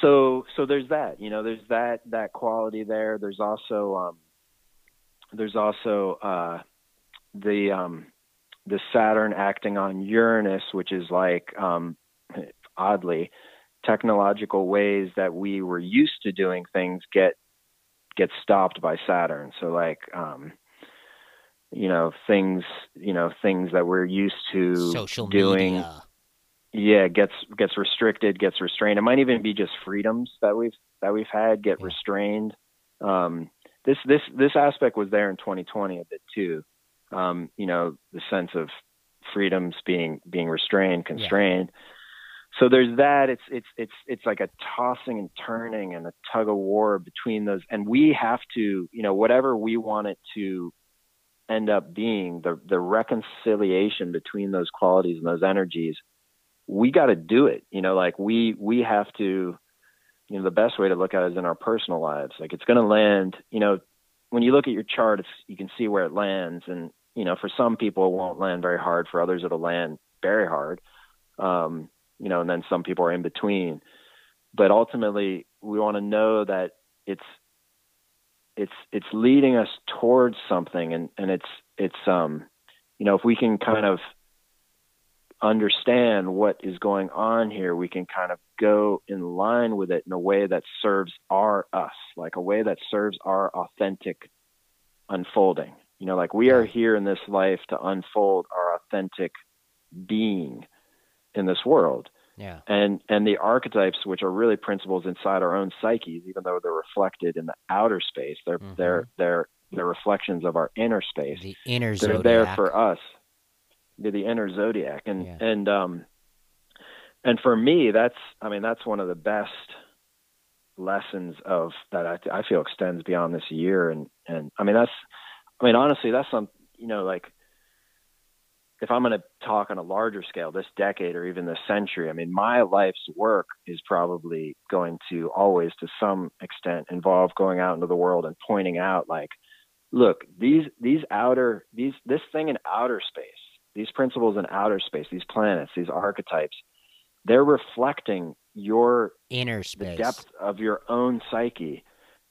so so there's that, you know, there's that that quality there. There's also um there's also uh the um the Saturn acting on Uranus, which is like um oddly technological ways that we were used to doing things get get stopped by Saturn. So like um you know things you know things that we're used to Social doing. media. yeah gets gets restricted gets restrained. It might even be just freedoms that we've that we've had get Yeah. restrained. Um this this this aspect was there in 2020 a bit too. Um you know the sense of freedoms being being restrained constrained. So there's that. It's it's it's it's like a tossing and turning and a tug of war between those. And we have to you know whatever we want it to end up being the the reconciliation between those qualities and those energies we got to do it. You know like we we have to you know the best way to look at it is in our personal lives. Like it's going to land you know when you look at your chart you can see where it lands. And you know for some people it won't land very hard. For others it'll land very hard um you know and then some people are in between. But ultimately we want to know that it's it's it's leading us towards something. And and it's it's um you know if we can kind of understand what is going on here we can kind of go in line with it in a way that serves our us like a way that serves our authentic unfolding. You know like we are here in this life to unfold our authentic being in this world Yeah. and and the archetypes which are really principles inside our own psyches even though they're reflected in the outer space they're Mhm. they're they're they're reflections of our inner space The inner zodiac. they're there for us they're the inner zodiac and Yeah. and um and for me that's i mean that's one of the best lessons of that i, I feel extends beyond this year and and i mean that's i mean honestly that's some you know like if i'm going to talk on a larger scale this decade or even this century i mean my life's work is probably going to always to some extent involve going out into the world and pointing out like look these these outer these this thing in outer space these principles in outer space these planets these archetypes they're reflecting your inner the space. depth of your own psyche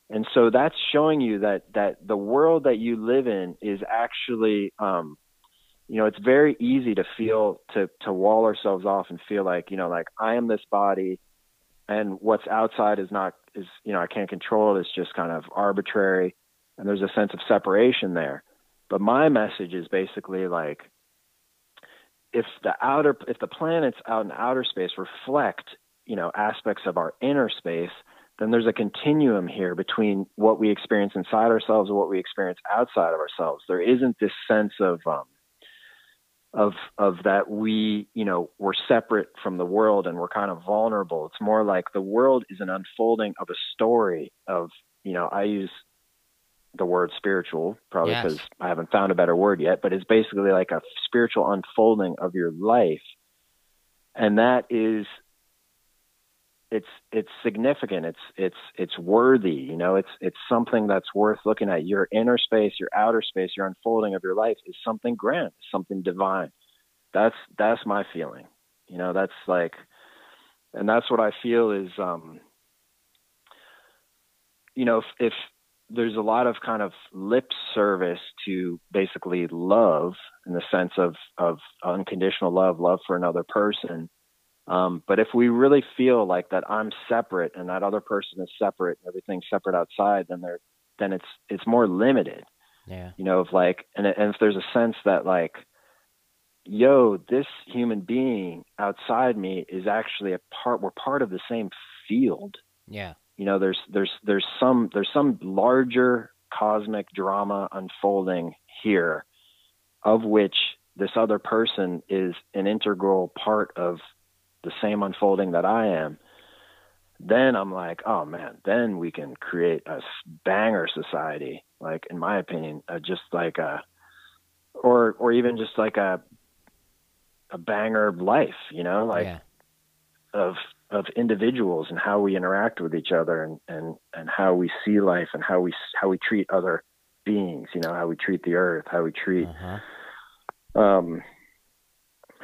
and so that's showing you that that the world that you live in is actually um you know, it's very easy to feel to to wall ourselves off and feel like, you know, like I am this body and what's outside is not is you know, I can't control it, it's just kind of arbitrary and there's a sense of separation there. But my message is basically like if the outer if the planets out in outer space reflect, you know, aspects of our inner space, then there's a continuum here between what we experience inside ourselves and what we experience outside of ourselves. There isn't this sense of um, of of that we you know we're separate from the world and we're kind of vulnerable it's more like the world is an unfolding of a story of you know i use the word spiritual probably Yes. because i haven't found a better word yet but it's basically like a spiritual unfolding of your life and that is it's it's significant. It's it's it's worthy you know? It's it's something that's worth looking at. Your inner space your outer space your unfolding of your life is something grand something divine. That's that's my feeling you know? That's like and that's what i feel is um you know if, if there's a lot of kind of lip service to basically love in the sense of of unconditional love love for another person um, but if we really feel like that I'm separate and that other person is separate, and everything's separate outside, then they're then it's it's more limited. Yeah. You know, of like, and and if there's a sense that like, yo, this human being outside me is actually a part. We're part of the same field. Yeah. You know, there's there's there's some there's some larger cosmic drama unfolding here, of which this other person is an integral part of the same unfolding that I am, then I'm like, oh man, then we can create a banger society. Like, in my opinion, uh, just like a, or or even just like a, a banger life. You know, like yeah. of of individuals and how we interact with each other and and and how we see life and how we how we treat other beings. You know, how we treat the earth, how we treat Uh-huh. um,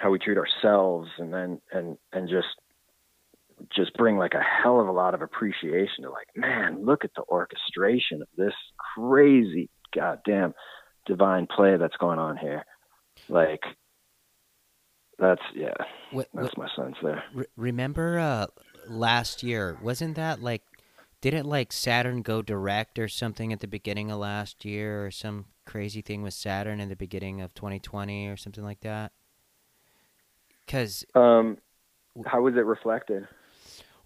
how we treat ourselves, and then and and just just bring like a hell of a lot of appreciation to like, man, look at the orchestration of this crazy goddamn divine play that's going on here. Like, that's yeah, What, what, that's my sense there. re- remember uh, last year? Wasn't that like? Didn't like Saturn go direct or something at the beginning of last year, or some crazy thing with Saturn in the beginning of 2020 or something like that? Because Um, how was it reflected?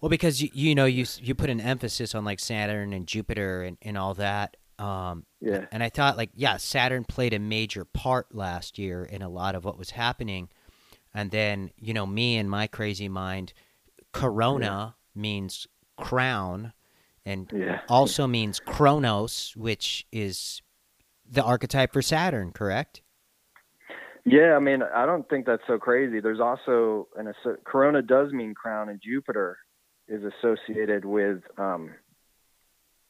Well, because you you know you you put an emphasis on like Saturn and Jupiter and, and all that. Um, Yeah, and I thought like yeah, Saturn played a major part last year in a lot of what was happening. And then you know me and my crazy mind, Corona means crown, and yeah, also means Chronos, which is the archetype for Saturn. Correct? Yeah. I mean, I don't think that's so crazy. There's also an asso- Corona does mean crown, and Jupiter is associated with um,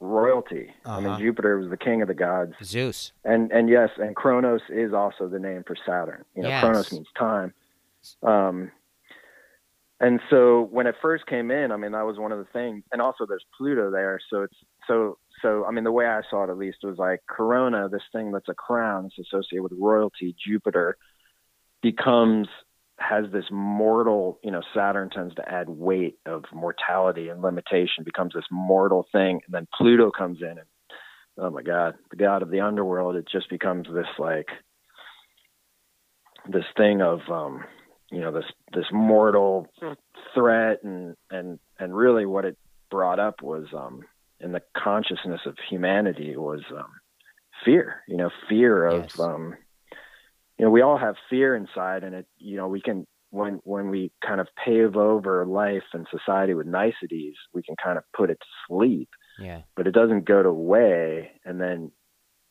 royalty. I Uh-huh. mean, Jupiter was the king of the gods, Zeus. and and yes, and Kronos is also the name for Saturn. You know, Yes. Kronos means time. Um, and so when it first came in, I mean, that was one of the things. And also, there's Pluto there, so it's so so. I mean, the way I saw it, at least, was like Corona, this thing that's a crown, it's associated with royalty. Jupiter becomes has this mortal. You know, Saturn tends to add weight of mortality and limitation, becomes this mortal thing, and then Pluto comes in and oh my god the god of the underworld it just becomes this like this thing of um you know this this mortal threat and and and really what it brought up was um in the consciousness of humanity was um fear you know fear of Yes. um you know we all have fear inside and it you know we can when when we kind of pave over life and society with niceties we can kind of put it to sleep Yeah. but it doesn't go away. And then,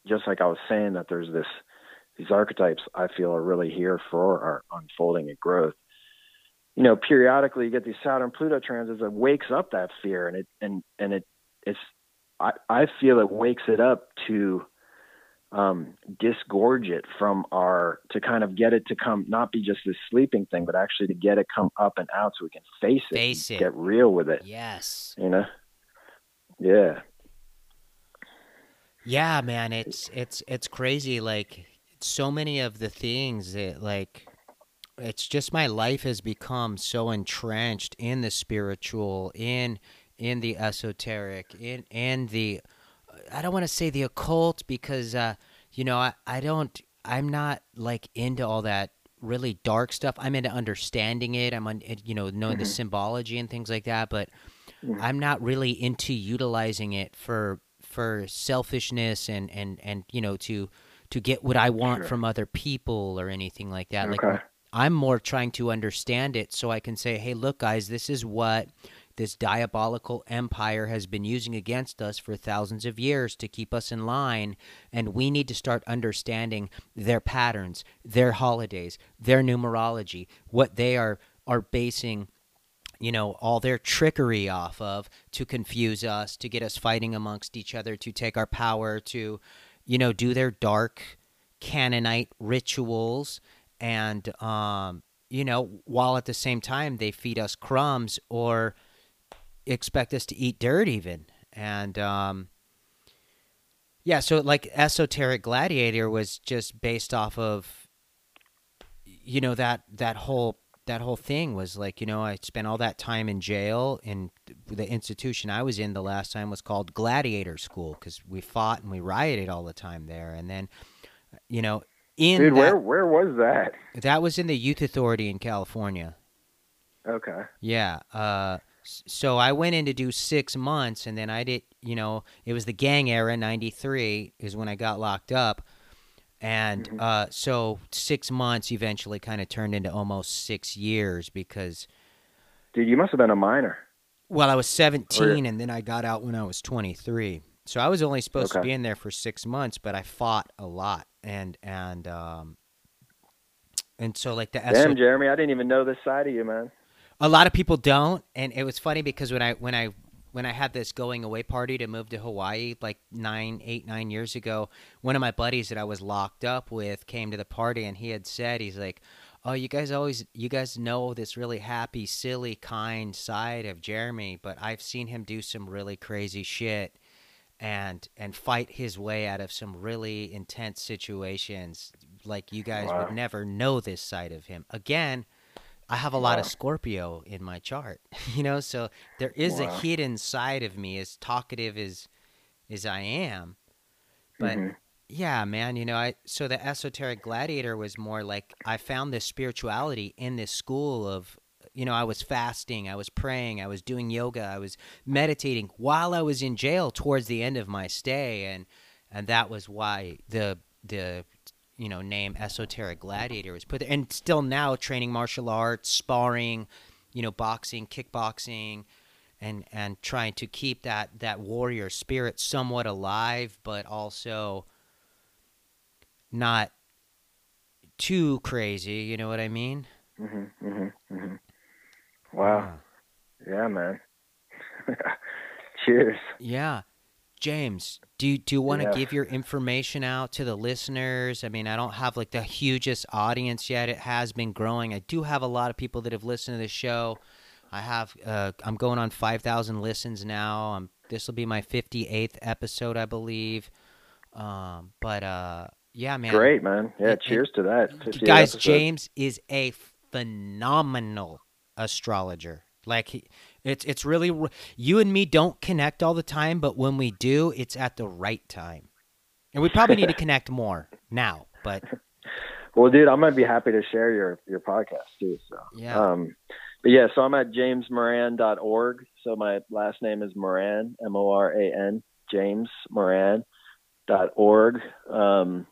just like I was saying, that there's this these archetypes I feel are really here for our unfolding and growth. You know, periodically you get these Saturn Pluto transits that wakes up that fear, and it and and it it's I I feel it wakes it up to um, disgorge it from our to kind of get it to come not be just this sleeping thing, but actually to get it come up and out so we can face it, Face it. get real with it. Yes. You know, yeah. Yeah, man, it's it's it's crazy. Like so many of the things that like it's just my life has become so entrenched in the spiritual in in the esoteric in in the i don't want to say the occult because uh you know i i don't i'm not like into all that really dark stuff i'm into understanding it i'm on you know knowing Mhm. the symbology and things like that but Mhm. i'm not really into utilizing it for for selfishness and and and you know to to get what i want Sure. from other people or anything like that like I'm more trying to understand it so I can say, hey, look, guys, this is what this diabolical empire has been using against us for thousands of years to keep us in line. And we need to start understanding their patterns, their holidays, their numerology, what they are, are basing you know all their trickery off of to confuse us to get us fighting amongst each other to take our power to you know do their dark canaanite rituals and um you know while at the same time they feed us crumbs or expect us to eat dirt even and um yeah so like esoteric gladiator was just based off of you know that that whole that whole thing was like you know i spent all that time in jail and the institution i was in the last time was called gladiator school because we fought and we rioted all the time there and then you know in Dude, that, where where was that? that was in the youth authority in california Okay. yeah. Uh, so I went in to do six months, and then I did. You know, it was the gang era. '93 is when I got locked up, and Mhm. uh, so six months eventually kind of turned into almost six years because, Dude, you must have been a minor. well, I was 17, and then I got out when I was 23. So I was only supposed to be in there for six months, but I fought a lot, and and um, and so like the Damn, Jeremy, I didn't even know this side of you, man. A lot of people don't and it was funny because when i when i when i had this going away party to move to hawaii like nine eight nine years ago one of my buddies that i was locked up with came to the party and he had said he's like oh you guys always you guys know this really happy silly kind side of jeremy but i've seen him do some really crazy shit and and fight his way out of some really intense situations like you guys Wow. would never know this side of him again I have a lot of Scorpio in my chart, you know, so there is a hidden side of me as talkative as as I am. But Mhm. yeah, man, you know, I so the esoteric gladiator was more like I found this spirituality in this school of you know, I was fasting, I was praying, I was doing yoga, I was meditating while I was in jail towards the end of my stay and and that was why the the you know name esoteric gladiator was put there and still now training martial arts sparring you know boxing kickboxing and and trying to keep that that warrior spirit somewhat alive but also not too crazy you know what i mean Mhm. Mhm. Mhm. Wow. Yeah, man. Cheers. yeah james do you, do you want to Yeah. give your information out to the listeners i mean i don't have like the hugest audience yet it has been growing i do have a lot of people that have listened to the show i have uh, i'm going on 5000 listens now um, this will be my 58th episode i believe um, but uh, yeah man Great, man. Yeah, And- cheers to that. guys episodes. james is a phenomenal astrologer like he, it's it's really you and me don't connect all the time but when we do it's at the right time and we probably need to connect more now but Well, dude, I'm gonna be happy to share your your podcast too. So, Yeah. Um, but yeah, so I'm at jamesmoran.org. So my last name is Moran, M O R A N, James Moran dot org. Um,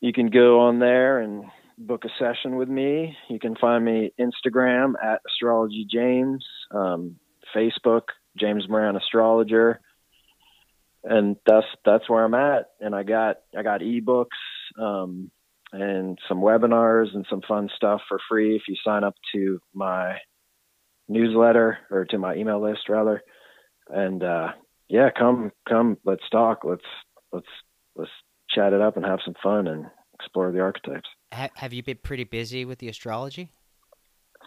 you can go on there and book a session with me. You can find me Instagram at astrology james, um, Facebook James Moran astrologer, and that's that's where I'm at. And I got I got ebooks. Um, and some webinars and some fun stuff for free if you sign up to my newsletter or to my email list rather. And uh, yeah, come come let's talk. Let's let's let's chat it up and have some fun and explore the archetypes. Ha- have you been pretty busy with the astrology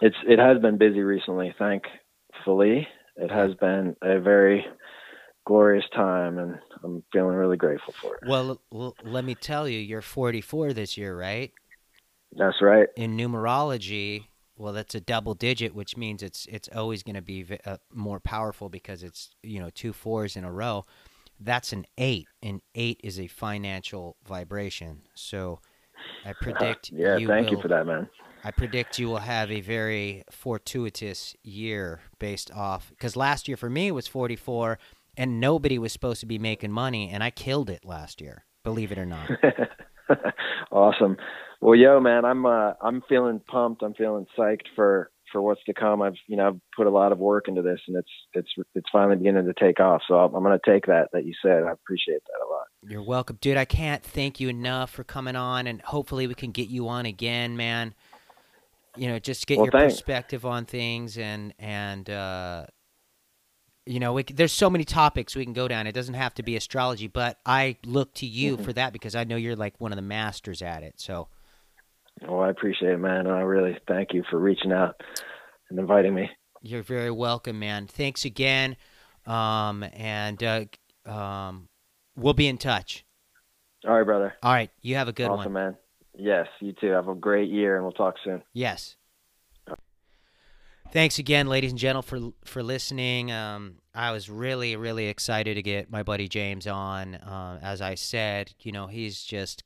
It's it has been busy recently, thankfully. It has been a very glorious time, and I'm feeling really grateful for it. Well, l- let me tell you, you're 44 this year, right? That's right. In numerology, well, that's a double digit, which means it's it's always going to be v- uh, more powerful because it's you know two fours in a row. That's an eight, and eight is a financial vibration. So, I predict. yeah, you thank will, you for that, man. I predict you will have a very fortuitous year based off because last year for me was 44 and nobody was supposed to be making money and I killed it last year. Believe it or not. awesome. Well, yo, man, I'm uh, I'm feeling pumped. I'm feeling psyched for for what's to come. I've you know I've put a lot of work into this, and it's it's it's finally beginning to take off. So I'm, I'm going to take that that you said. I appreciate that a lot. You're welcome, dude. I can't thank you enough for coming on, and hopefully we can get you on again, man. You know, just get Well, your thanks. perspective on things, and and uh, you know, we, there's so many topics we can go down. It doesn't have to be astrology, but I look to you Mhm. for that because I know you're like one of the masters at it. So. Well, I appreciate it, man. I really thank you for reaching out and inviting me. You're very welcome, man. Thanks again. Um, and uh, um, we'll be in touch. All right, brother. All right. You have a good awesome, one. man. Yes, you too. Have a great year, and we'll talk soon. Yes. Thanks again, ladies and gentlemen, for for listening. Um, I was really, really excited to get my buddy James on. Uh, as I said, you know, he's just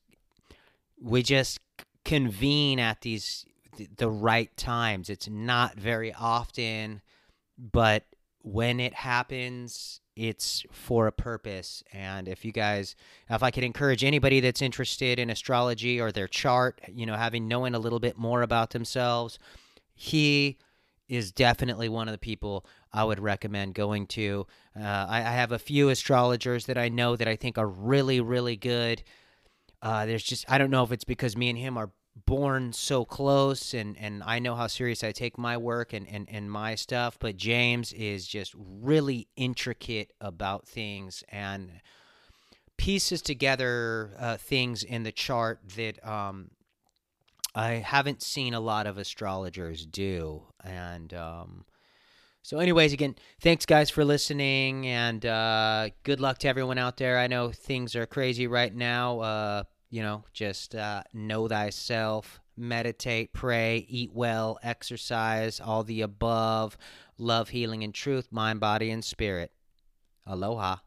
we just convene at these the right times. It's not very often, but when it happens, it's for a purpose. And if you guys, if I could encourage anybody that's interested in astrology or their chart, you know, having knowing a little bit more about themselves, he is definitely one of the people I would recommend going to. Uh, I, I have a few astrologers that I know that I think are really, really good. Uh, there's just I don't know if it's because me and him are born so close and and I know how serious I take my work and and, and my stuff but James is just really intricate about things and pieces together uh, things in the chart that um I haven't seen a lot of astrologers do. And um so anyways again thanks guys for listening and uh good luck to everyone out there I know things are crazy right now uh you know, just uh, know thyself, meditate, pray, eat well, exercise, all the above, love, healing, and truth, mind, body, and spirit. Aloha.